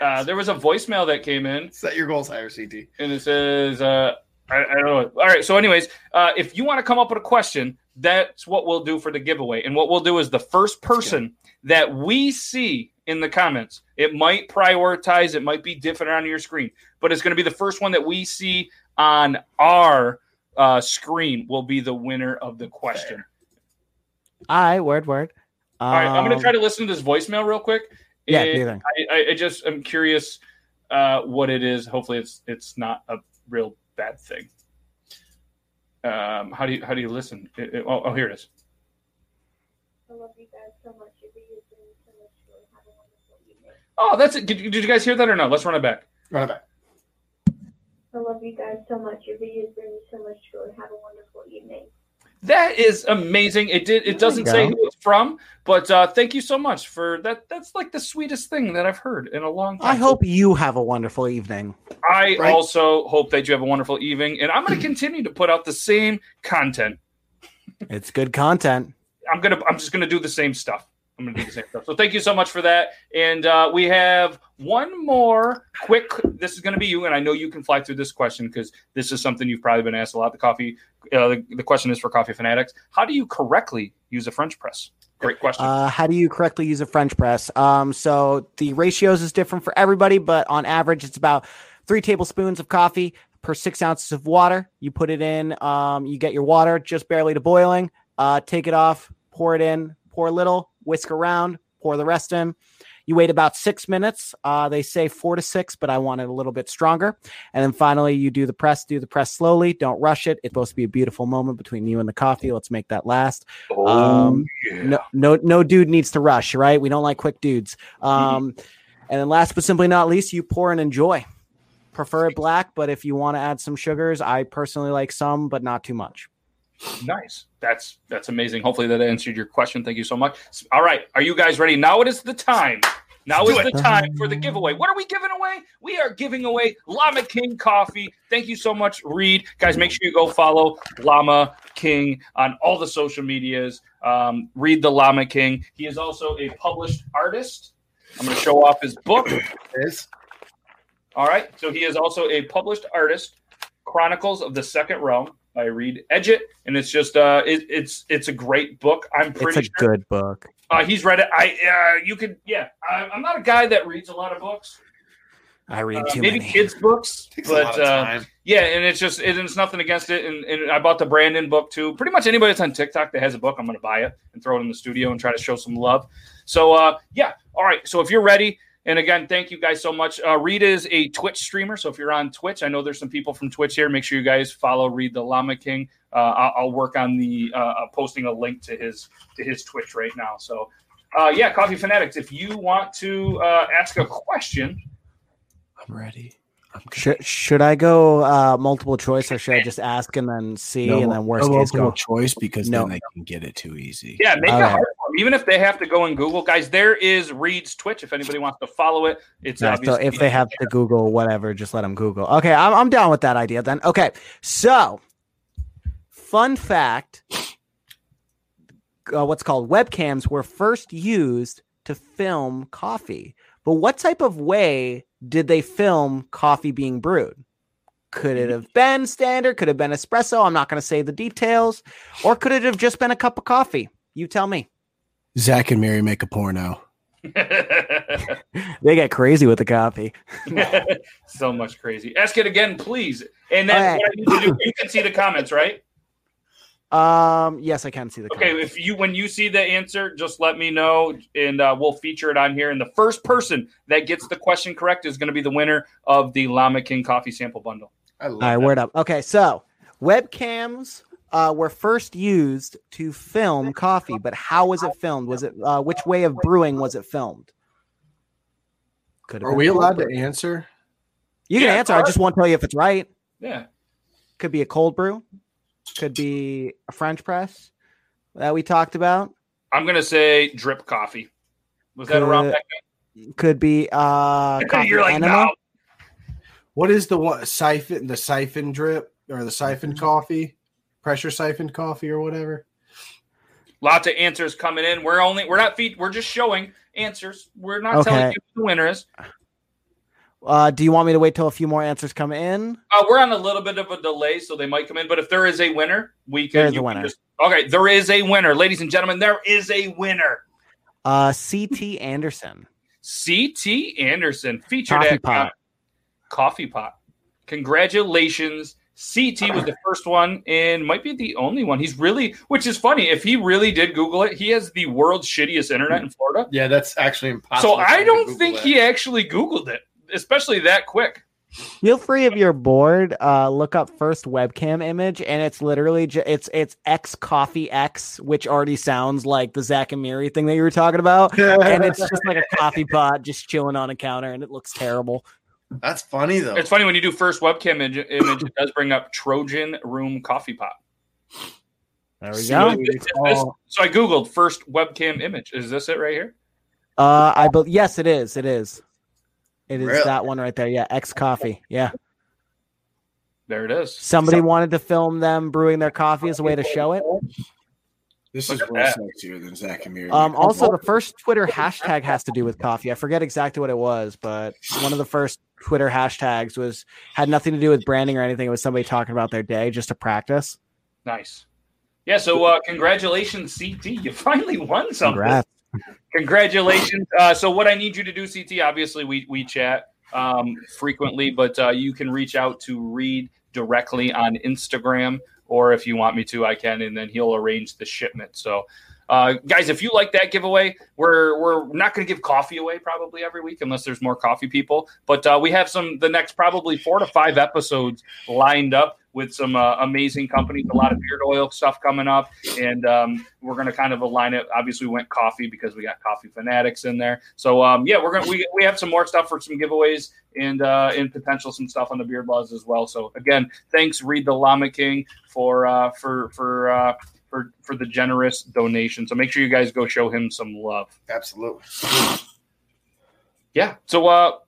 Uh, there was a voicemail that came in Set your goals higher, CT. and it says, uh, I, I don't know. All right. So, anyways, uh, if you want to come up with a question, that's what we'll do for the giveaway. And what we'll do is the first person that we see in the comments, it might prioritize, it might be different on your screen, but it's going to be the first one that we see on our uh, screen will be the winner of the question. I word, word. All right. I'm going Um, to try to listen to this voicemail real quick. Yeah, And do your thing. I, I, I just I'm curious uh, what it is. Hopefully, it's it's not a real bad thing. Um, how do you how do you listen? It- it- oh, oh, here it is. I love you guys so much. Your videos bring so much joy. Have a wonderful evening. Oh, that's it. Did, you- did you guys hear that or no? Let's run it back. Run it back. I love you guys so much. Your videos bring me so much joy. Have a wonderful evening. That is amazing. It did. It doesn't say who it's from, but uh, thank you so much for that. That's like the sweetest thing that I've heard in a long time. I hope you have a wonderful evening. I Right. also hope that you have a wonderful evening, and I'm going to continue to put out the same content. It's good content. I'm gonna I'm just gonna do the same stuff. I'm gonna do the same stuff. So thank you so much for that. And uh, we have one more quick. This is gonna be you, and I know you can fly through this question because this is something you've probably been asked a lot. The coffee. Uh, the, the question is for coffee fanatics. How do you correctly use a French press? Great question. Uh, how do you correctly use a French press? Um, so the ratios is different for everybody, but on average, it's about three tablespoons of coffee per six ounces of water. You put it in. Um, you get your water just barely to boiling. Uh, take it off, pour it in, pour a little, whisk around, pour the rest in. You wait about six minutes. Uh, they say four to six, but I want it a little bit stronger. And then finally, you do the press. Do the press slowly. Don't rush it. It's supposed to be a beautiful moment between you and the coffee. Let's make that last. um, no, no, no dude needs to rush, right? We don't like quick dudes. Um, and then last but simply not least, you pour and enjoy. Prefer it black, but if you want to add some sugars, I personally like some, but not too much. Nice. That's that's amazing. Hopefully that answered your question. Thank you so much. All right, are you guys ready? Now it is the time. Now is the time for the giveaway. What are we giving away? We are giving away Llama King coffee. Thank you so much, Reed. Guys, make sure you go follow Llama King on all the social medias. Um, Reed the Llama King. He is also a published artist. I'm going to show off his book. Is All right. So he is also a published artist. Chronicles of the Second Realm by Reed Edgett, and it's just uh, it, it's it's a great book. I'm It's pretty a sure good book. Uh, he's read it. I uh, you could yeah. I, I'm not a guy that reads a lot of books. I read Uh, too maybe many. kids books, Takes a lot but of uh, yeah, and it's just it, it's nothing against it. And, and I bought the Brandon book too. Pretty much anybody that's on TikTok that has a book, I'm going to buy it and throw it in the studio and try to show some love. So uh, yeah, all right. So if you're ready, and again, thank you guys so much. Uh, Reed is a Twitch streamer, so if you're on Twitch, I know there's some people from Twitch here. Make sure you guys follow Reed the Llama King. Uh, I'll, I'll work on the uh, uh, posting a link to his to his Twitch right now. So uh, yeah, Coffee Fanatics. If you want to uh, ask a question, I'm ready. Should, should I go uh, multiple choice or should I just ask and then see No, and then worst no case multiple go? choice because No. then they can get it too easy. Yeah, make All it right. hard for 'em. Even if they have to go and Google, guys, there is Reed's Twitch. If anybody wants to follow it, it's Nice. So if they have to Google whatever, just let them Google. Okay, I'm, I'm down with that idea then. Okay, so fun fact uh, what's called webcams were first used to film coffee. But what type of way did they film coffee being brewed? Could it have been standard? Could it have been espresso? I'm not going to say the details. Or could it have just been a cup of coffee? You tell me. Zack and Miri make a porno. They get crazy with the coffee. so much crazy. Ask it again, please. And then All right. what I need to do, you can see the comments, right? Um, yes, I can see the Okay, if you when you see the answer, just let me know, and uh, we'll feature it on here. And the first person that gets the question correct is going to be the winner of the Llama King Coffee Sample Bundle. I All right, word up. Okay, so webcams uh, were first used to film coffee, but how was it filmed? Was it uh, which way of brewing was it filmed? Could Are we cold allowed to answer? You can Yeah, answer. I just won't tell you if it's right. Yeah. Could be a cold brew. Could be a French press that we talked about. I'm going to say drip coffee. Was that around Could- Could be uh, coffee You're like, enema. no. What is the one siphon? The siphon drip or the siphon coffee, pressure siphon coffee or whatever. Lots of answers coming in. We're only we're not feed we're just showing answers. We're not telling you who the winner is. Uh, do you want me to wait till a few more answers come in? Uh, we're on a little bit of a delay, so they might come in. But if there is a winner, we can. There is a winner. just- okay, there is a winner, ladies and gentlemen. There is a winner. Uh, CT Anderson. CT Anderson featured Coffee at pot. Coffee Pot. Congratulations. CT was the first one and might be the only one. He's really, which is funny. If he really did Google it, he has the world's shittiest internet in Florida. Yeah, that's actually impossible. So I don't think that. he actually Googled it, especially that quick. Feel free if you're bored, uh, look up first webcam image, and it's literally ju- it's it's X Coffee X, which already sounds like the Zack and Miri thing that you were talking about, and it's just like a coffee pot just chilling on a counter, and it looks terrible. That's funny though. It's funny when you do first webcam image, image it does bring up Trojan Room Coffee Pot. There we So, go. is this- so I googled first webcam image. Is this it right here? Uh, I believe yes, it is. It is. It is Really? that one right there. Yeah, X Coffee. Yeah. There it is. Somebody wanted to film them brewing their coffee as a way to show it. This Look is at real that. sexier than Zack and Miri. Um, also, the first Twitter hashtag has to do with coffee. I forget exactly what it was, but one of the first Twitter hashtags was had nothing to do with branding or anything. It was somebody talking about their day just to practice. Nice. Yeah. So uh, congratulations, CT. You finally won something. Congrats. Congratulations. Uh, so what I need you to do, CT, obviously we we chat um, frequently, but uh, you can reach out to Reed directly on Instagram, or if you want me to, I can, and then he'll arrange the shipment. So. Uh, guys, if you like that giveaway, we're we're not going to give coffee away probably every week unless there's more coffee people. But uh, we have some the next probably four to five episodes lined up with some uh, amazing companies, a lot of beard oil stuff coming up, and um, we're going to kind of align it. Obviously, we went coffee because we got coffee fanatics in there. So um, yeah, we're gonna we, we have some more stuff for some giveaways and uh, and potential some stuff on the beard laws as well. So again, thanks Reed the Llama King for uh, for for. Uh, for, for the generous donation. So make sure you guys go show him some love. Absolutely. Yeah. So uh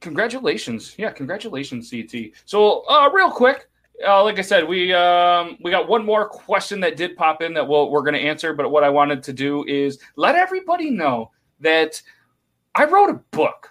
congratulations. Yeah, congratulations, CT. So uh real quick, uh, like I said, we um we got one more question that did pop in that we'll, we're gonna answer, but what I wanted to do is let everybody know that I wrote a book.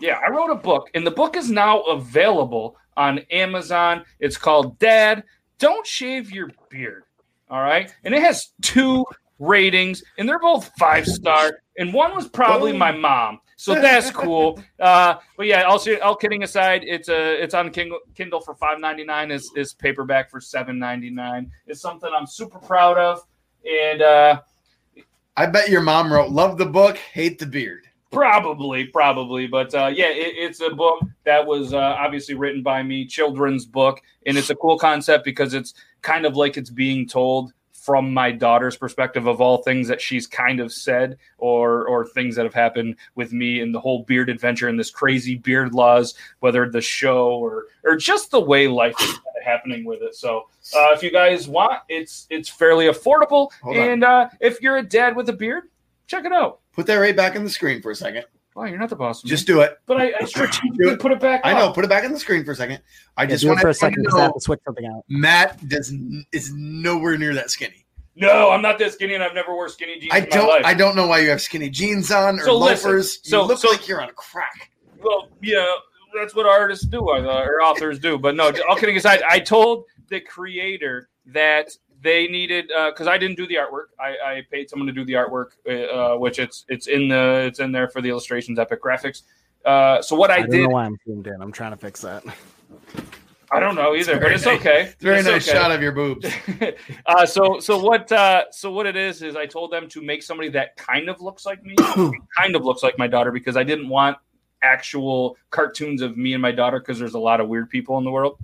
Yeah, I wrote a book, and the book is now available on Amazon. It's called Dad, Don't Shave Your Beard. All right. And it has two ratings, and they're both five star. And one was probably my mom, so that's cool. Uh, but yeah, all, all kidding aside, it's a it's on Kindle, Kindle for five ninety nine. Is is paperback for seven ninety nine. It's something I'm super proud of, and uh, I bet your mom wrote, "Love the book, hate the beard." Probably, probably, but uh, yeah, it, it's a book that was uh, obviously written by me, children's book, and it's a cool concept because it's kind of like it's being told from my daughter's perspective of all things that she's kind of said or or things that have happened with me and the whole beard adventure and this crazy beard laws, whether the show or or just the way life is happening with it. So uh, if you guys want, it's it's fairly affordable, Hold and uh, if you're a dad with a beard, check it out. Put that right back on the screen for a second. Well, you're not the boss. Just do it. But I, I strategically put it back. I know. Put it back on the screen for a second. I Yeah, just want for a second because I have know to switch something out. Matt does is nowhere near that skinny. No, I'm not that skinny, and I've never worn skinny jeans. I in don't. life. I don't know why you have skinny jeans on or So listen, loafers. so- you look so- like you're on a crack. Well, yeah, that's what artists do, uh, or authors do. But no, all kidding aside, I told the creator that they needed because I didn't do the artwork. I, I paid someone to do the artwork, uh, which it's it's in the it's in there for the illustrations, Epic Graphics. Uh, so what I, I, don't did, know why I'm zoomed in. I'm trying to fix that. I don't know either, but it's nice- okay. It's a very It's nice okay. shot of your boobs. uh, so so what uh, so what it is is I told them to make somebody that kind of looks like me, kind of looks like my daughter because I didn't want actual cartoons of me and my daughter because there's a lot of weird people in the world.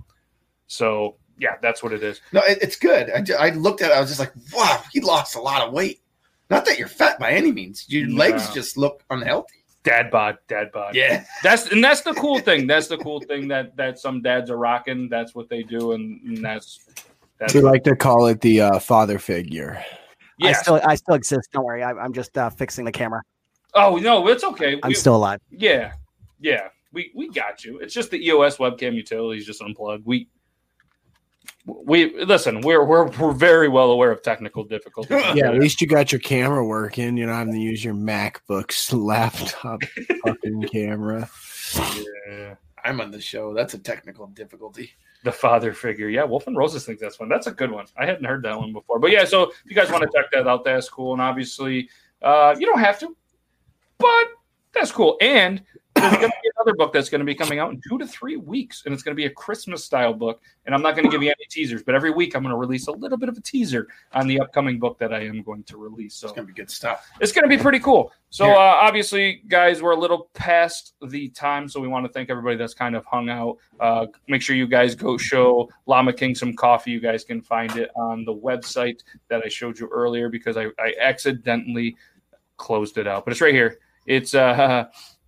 So yeah, that's what it is. No, it, it's good. I, I looked at it. I was just like, wow, he lost a lot of weight. Not that you're fat by any means. Your legs just look unhealthy. Dad bod, dad bod. Yeah. That's and that's the cool thing. That's the cool thing that that some dads are rocking. That's what they do, and, and that's that's We like to call it the uh, father figure. I still I still exist. Don't worry. I, I'm just uh, fixing the camera. Oh no, it's okay. I'm We- still alive. Yeah, yeah. We we got you. It's just the EOS webcam utilities just unplugged. We we listen. We're we're we're very well aware of technical difficulties. Yeah, at least you got your camera working. You're not having to use your MacBook's laptop fucking camera. Yeah. I'm on the show. That's a technical difficulty. The father figure. Yeah, Wolf and Roses thinks that's one. That's a good one. I hadn't heard that one before. But yeah, so if you guys want to check that out, that's cool. And obviously, uh, you don't have to, but that's cool. And there's going to be another book that's going to be coming out in two to three weeks, and it's going to be a Christmas style book. And I'm not going to give you any teasers, but every week I'm going to release a little bit of a teaser on the upcoming book that I am going to release. So It's gonna be good stuff. it's going to be pretty cool. So, uh, obviously, guys, we're a little past the time, so we want to thank everybody that's kind of hung out. Uh, make sure you guys go show Llama King some coffee. You guys can find it on the website that I showed you earlier because I, I accidentally closed it out, but it's right here. It's uh,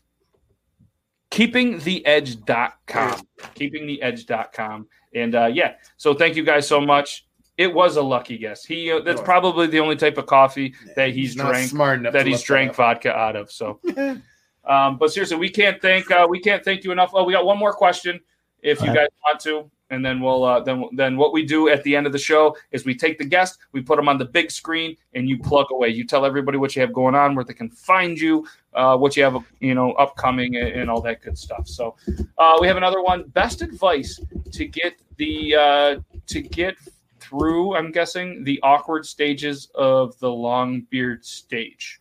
keepingtheedge.com. Keepingtheedge.com. And uh, yeah, so thank you guys so much. It was a lucky guess. He uh, that's probably the only type of coffee that he's, He's drank smart enough that he's look that drank vodka out of. So, um, but seriously, we can't thank uh, we can't thank you enough. Oh, we got one more question, if you All guys want to, and then we'll uh, then then what we do at the end of the show is we take the guest, we put them on the big screen, and you plug away. You tell everybody what you have going on, where they can find you, uh, what you have, you know, upcoming, and, and all that good stuff. So, uh, we have another one. Best advice to get the uh, to get through. I'm guessing the awkward stages of the long beard stage.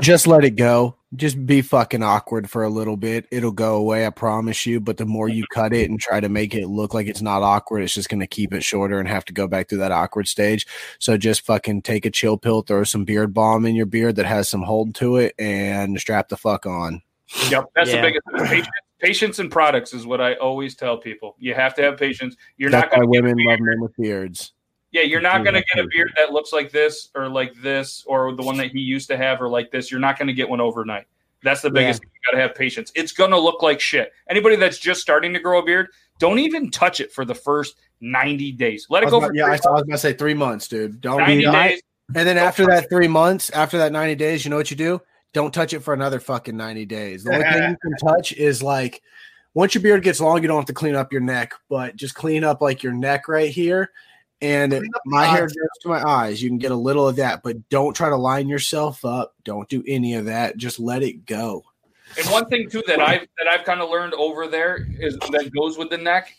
Just let it go. Just be fucking awkward for a little bit. It'll go away, I promise you. But the more you cut it and try to make it look like it's not awkward, it's just going to keep it shorter and have to go back through that awkward stage. So just fucking take a chill pill, throw some beard balm in your beard that has some hold to it, and strap the fuck on. Yep, that's Yeah. the biggest patience, patience and products is what I always tell people. You have to have patience. You're That's not going why to women love men with beards. Yeah, you're not going to get a beard that looks like this or like this or the one that he used to have or like this. You're not going to get one overnight. That's the biggest thing. You got to have patience. It's going to look like shit. Anybody that's just starting to grow a beard, don't even touch it for the first 90 days. Let it go about- for yeah, I, I was going to say three months, dude. Don't 90 be days. And then after that three months, after that 90 days, you know what you do? Don't touch it for another fucking 90 days. The only thing you can touch is like once your beard gets long, you don't have to clean up your neck, but just clean up like your neck right here. And my hair goes to my eyes. You can get a little of that, but don't try to line yourself up. Don't do any of that. Just let it go. And one thing too that I've that I've kind of learned over there is that goes with the neck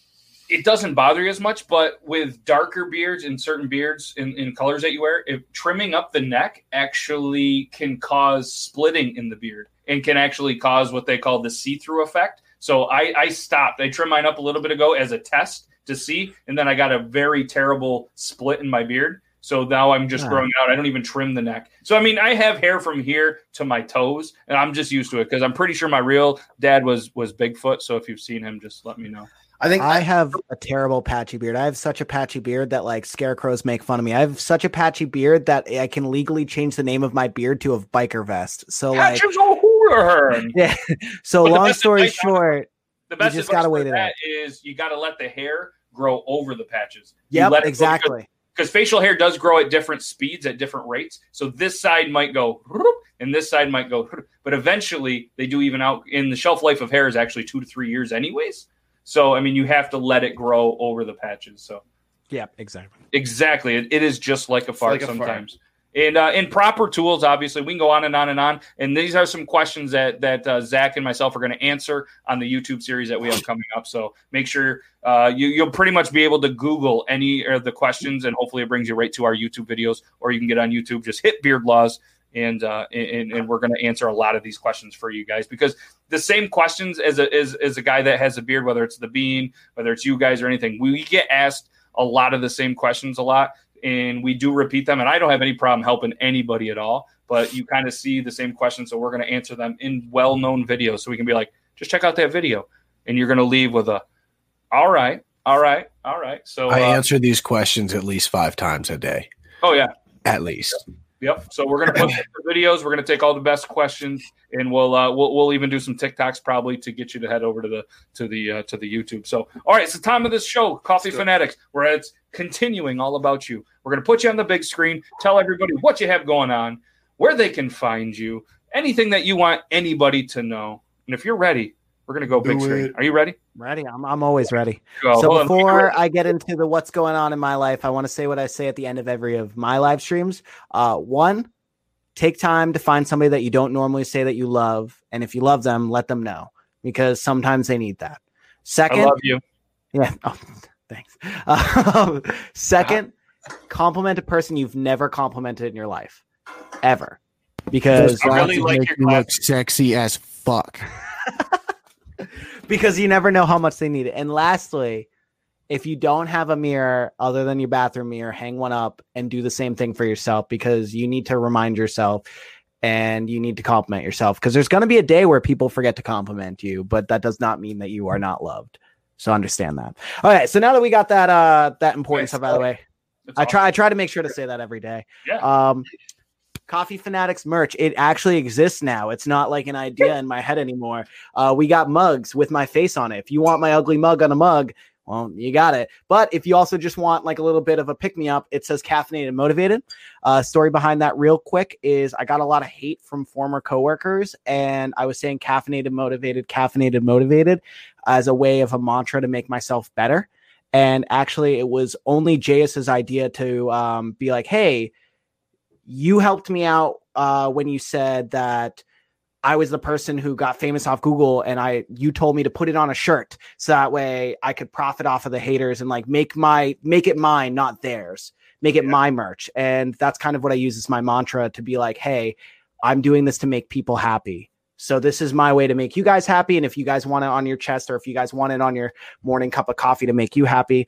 it doesn't bother you as much, but with darker beards and certain beards in, in colors that you wear, if trimming up the neck actually can cause splitting in the beard and can actually cause what they call the see-through effect. So I, I stopped. I trimmed mine up a little bit ago as a test to see, and then I got a very terrible split in my beard. So now I'm just Ah. growing out. I don't even trim the neck. So I mean, I have hair from here to my toes, and I'm just used to it because I'm pretty sure my real dad was was Bigfoot. So if you've seen him, just let me know. I think I have a terrible patchy beard. I have such a patchy beard that like scarecrows make fun of me. I have such a patchy beard that I can legally change the name of my beard to a biker vest. So like, Patches O'Houlihan. yeah. So But long story short, The you best just gotta wait it out. that is you got to let the hair grow over the patches. You Yep, let it go exactly. Because facial hair does grow at different speeds at different rates. So this side might go and this side might go, but eventually they do even out. In the shelf life of hair is actually two to three years, anyways. So I mean, you have to let it grow over the patches. So Yeah, exactly. Exactly. It, it is just like a fart like a fart. And uh, in proper tools, obviously, we can go on and on and on. And these are some questions that that uh, Zach and myself are going to answer on the YouTube series that we have coming up. So make sure uh, you you'll pretty much be able to Google any of the questions, and hopefully it brings you right to our YouTube videos. Or you can get on YouTube, just hit Beard Laws, and uh, and, and we're going to answer a lot of these questions for you guys because the same questions as a as, as a guy that has a beard, whether it's the Bean, whether it's you guys or anything, we get asked a lot of the same questions a lot and we do repeat them and i don't have any problem helping anybody at all but you kind of see the same questions so we're going to answer them in well-known videos so we can be like just check out that video and you're going to leave with a all right all right all right. So I uh, answer these questions at least five times a day, oh yeah. At least. Yep. So we're gonna put the videos. We're gonna take all the best questions, and we'll uh, we'll we'll even do some TikToks probably to get you to head over to the to the uh, to the YouTube. So all right, it's the time of this show, Coffee Fanatics, where it's continuing all about you. We're gonna put you on the big screen, tell everybody what you have going on, where they can find you, anything that you want anybody to know. And if you're ready, we're gonna go big Do screen. it. Are you ready? Ready? I'm, I'm always ready. Go. Hold So on. before I get into the what's going on in my life, I want to say what I say at the end of every of my live streams. Uh, one, take time to find somebody that you don't normally say that you love, and if you love them, let them know because sometimes they need that. Second, I love you. yeah. Oh, thanks. Um, second, compliment a person you've never complimented in your life, ever, because I really like Make your you look sexy as fuck. because you never know how much they need it. And lastly, if you don't have a mirror other than your bathroom mirror, hang one up and do the same thing for yourself because you need to remind yourself and you need to compliment yourself because there's going to be a day where people forget to compliment you, but that does not mean that you are not loved. So understand that. All right. So now that we got that uh that important Nice. stuff out of the way, That's I awesome. try I try to make sure to say that every day. Yeah. Um Coffee Fanatics merch. It actually exists now. It's not like an idea in my head anymore. Uh, we got mugs with my face on it. If you want my ugly mug on a mug, well, you got it. But if you also just want like a little bit of a pick me up, it says caffeinated motivated. Uh, story behind that, real quick, is I got a lot of hate from former coworkers, and I was saying caffeinated motivated, caffeinated motivated as a way of a mantra to make myself better. And actually, it was only JS's idea to um, be like, hey, you helped me out uh, when you said that I was the person who got famous off Google and I you told me to put it on a shirt so that way I could profit off of the haters and like make my make it mine, not theirs. Make it my merch. And that's kind of what I use as my mantra to be like, hey, I'm doing this to make people happy. So this is my way to make you guys happy. And if you guys want it on your chest or if you guys want it on your morning cup of coffee to make you happy,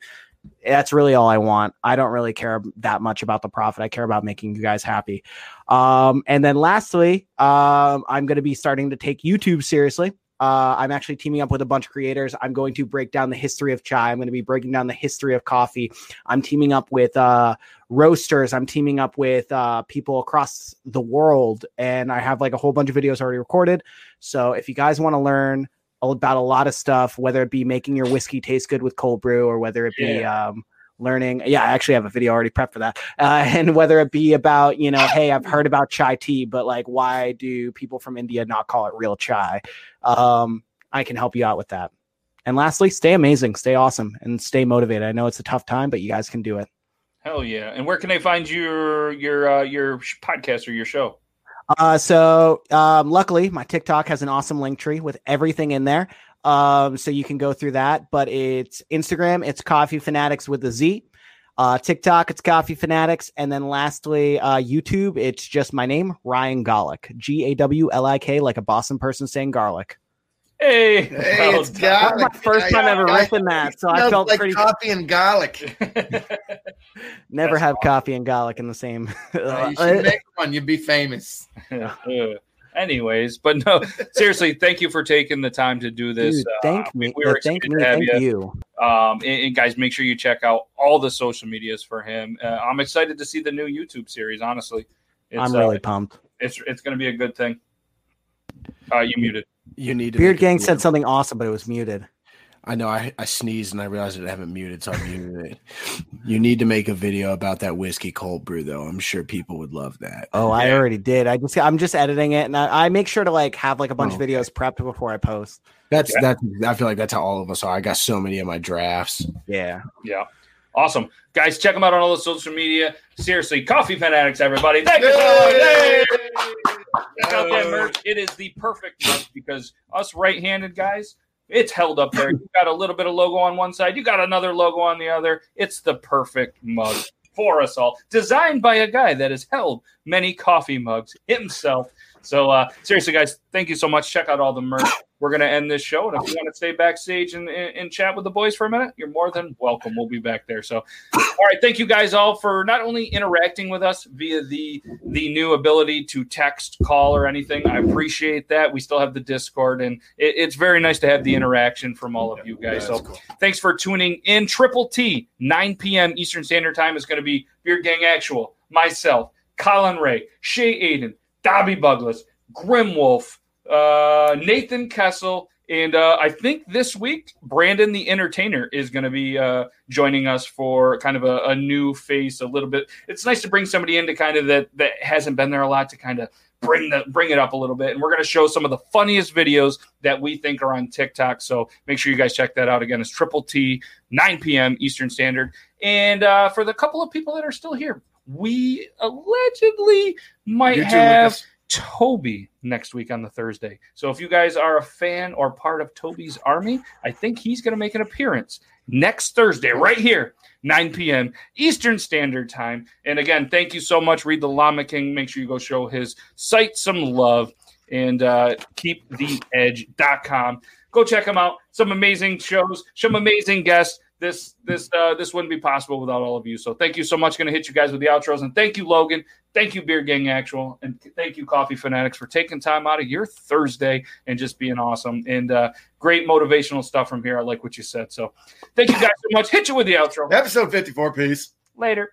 that's really all I want. I don't really care that much about the profit. I care about making you guys happy. Um, and then lastly, um, I'm going to be starting to take YouTube seriously. Uh, I'm actually teaming up with a bunch of creators. I'm going to break down the history of chai. I'm going to be breaking down the history of coffee. I'm teaming up with uh, roasters. I'm teaming up with uh, people across the world. And I have like a whole bunch of videos already recorded. So if you guys want to learn about a lot of stuff, whether it be making your whiskey taste good with cold brew or whether it be um, learning. Yeah, I actually have a video already prepped for that. Uh, and whether it be about, you know, hey, I've heard about chai tea, but like, why do people from India not call it real chai? Um, I can help you out with that. And lastly, stay amazing, stay awesome, and stay motivated. I know it's a tough time, but you guys can do it. Hell yeah! And where can they find your your uh, your podcast or your show? Uh, so um, luckily, my TikTok has an awesome link tree with everything in there. Um, so you can go through that. But it's Instagram, it's Coffee Fanatics with a Z. Uh, TikTok, it's Coffee Fanatics, and then lastly, uh, YouTube, it's just my name, Ryan Gawlik, G A W L I K, like a Boston person saying garlic. Hey, Hey, well it's done. garlic. That's my first time ever ripping that, so I felt like pretty. coffee and garlic. Never have coffee and garlic in the same. Uh, you should make one. You'd be famous. Uh, Anyways, but no, seriously, thank you for taking the time to do this. Dude, Uh, thank we- me. we were yeah, thank excited me. to have Thank you. you. Um, and, and guys, make sure you check out all the social medias for him. Uh, I'm excited to see the new YouTube series. Honestly, it's, I'm really uh, pumped. it's it's going to be a good thing. Uh, you muted. You need to Beard Gang video. said something awesome, but it was muted. I know. I, I sneezed and I realized that I haven't muted, so I muted it. You need to make a video about that whiskey cold brew, though. I'm sure people would love that. Oh, I already did. I just I'm just editing it, and I, I make sure to like have like a bunch Oh, of videos prepped before I post. That's Yeah. that's. I feel like that's how all of us are. I got so many of my drafts. Yeah. Yeah. Awesome. Guys, check them out on all the social media. Seriously, Coffee Fanatics, everybody. Thank you so much. Check out that merch. It is the perfect merch because us right handed guys, it's held up there. You got a little bit of logo on one side, you got another logo on the other. It's the perfect mug for us all. Designed by a guy that has held many coffee mugs himself. So, uh, seriously, guys, thank you so much. Check out all the merch. We're going to end this show. And if you want to stay backstage and, and, and chat with the boys for a minute, you're more than welcome. We'll be back there. So, all right, thank you guys all for not only interacting with us via the the new ability to text, call, or anything. I appreciate that. We still have the Discord, and it, it's very nice to have the interaction from all of you guys. So, thanks for tuning in. Triple T, 9 p.m. Eastern Standard Time is going to be Beard Gang Actual, myself, Colin Ray, Shay Aiden, Dobby Buglas, Grim Wolf, uh, Nathan Kessel, and uh, I think this week Brandon the Entertainer is going to be uh, joining us for kind of a, a new face. A little bit. It's nice to bring somebody into kind of that that hasn't been there a lot to kind of bring the bring it up a little bit. And we're going to show some of the funniest videos that we think are on TikTok. So make sure you guys check that out. Again, it's Triple T, 9 p.m. Eastern Standard. And uh, for the couple of people that are still here, we allegedly might You too, have. Toby next week on the Thursday. So if you guys are a fan or part of Toby's army, I think he's going to make an appearance next Thursday right here, 9 p.m. Eastern Standard Time. And again, thank you so much. Reed the Llama King. Make sure you go show his site some love and uh, keeptheedge.com. Go check him out. Some amazing shows, some amazing guests. This this uh, this wouldn't be possible without all of you. So thank you so much. Going to hit you guys with the outros, and thank you, Logan. Thank you, Beard Gang Actual, and thank you, Coffee Fanatics, for taking time out of your Thursday and just being awesome and uh, great motivational stuff from here. I like what you said. So thank you guys so much. Hit you with the outro. Episode 54, peace. Later.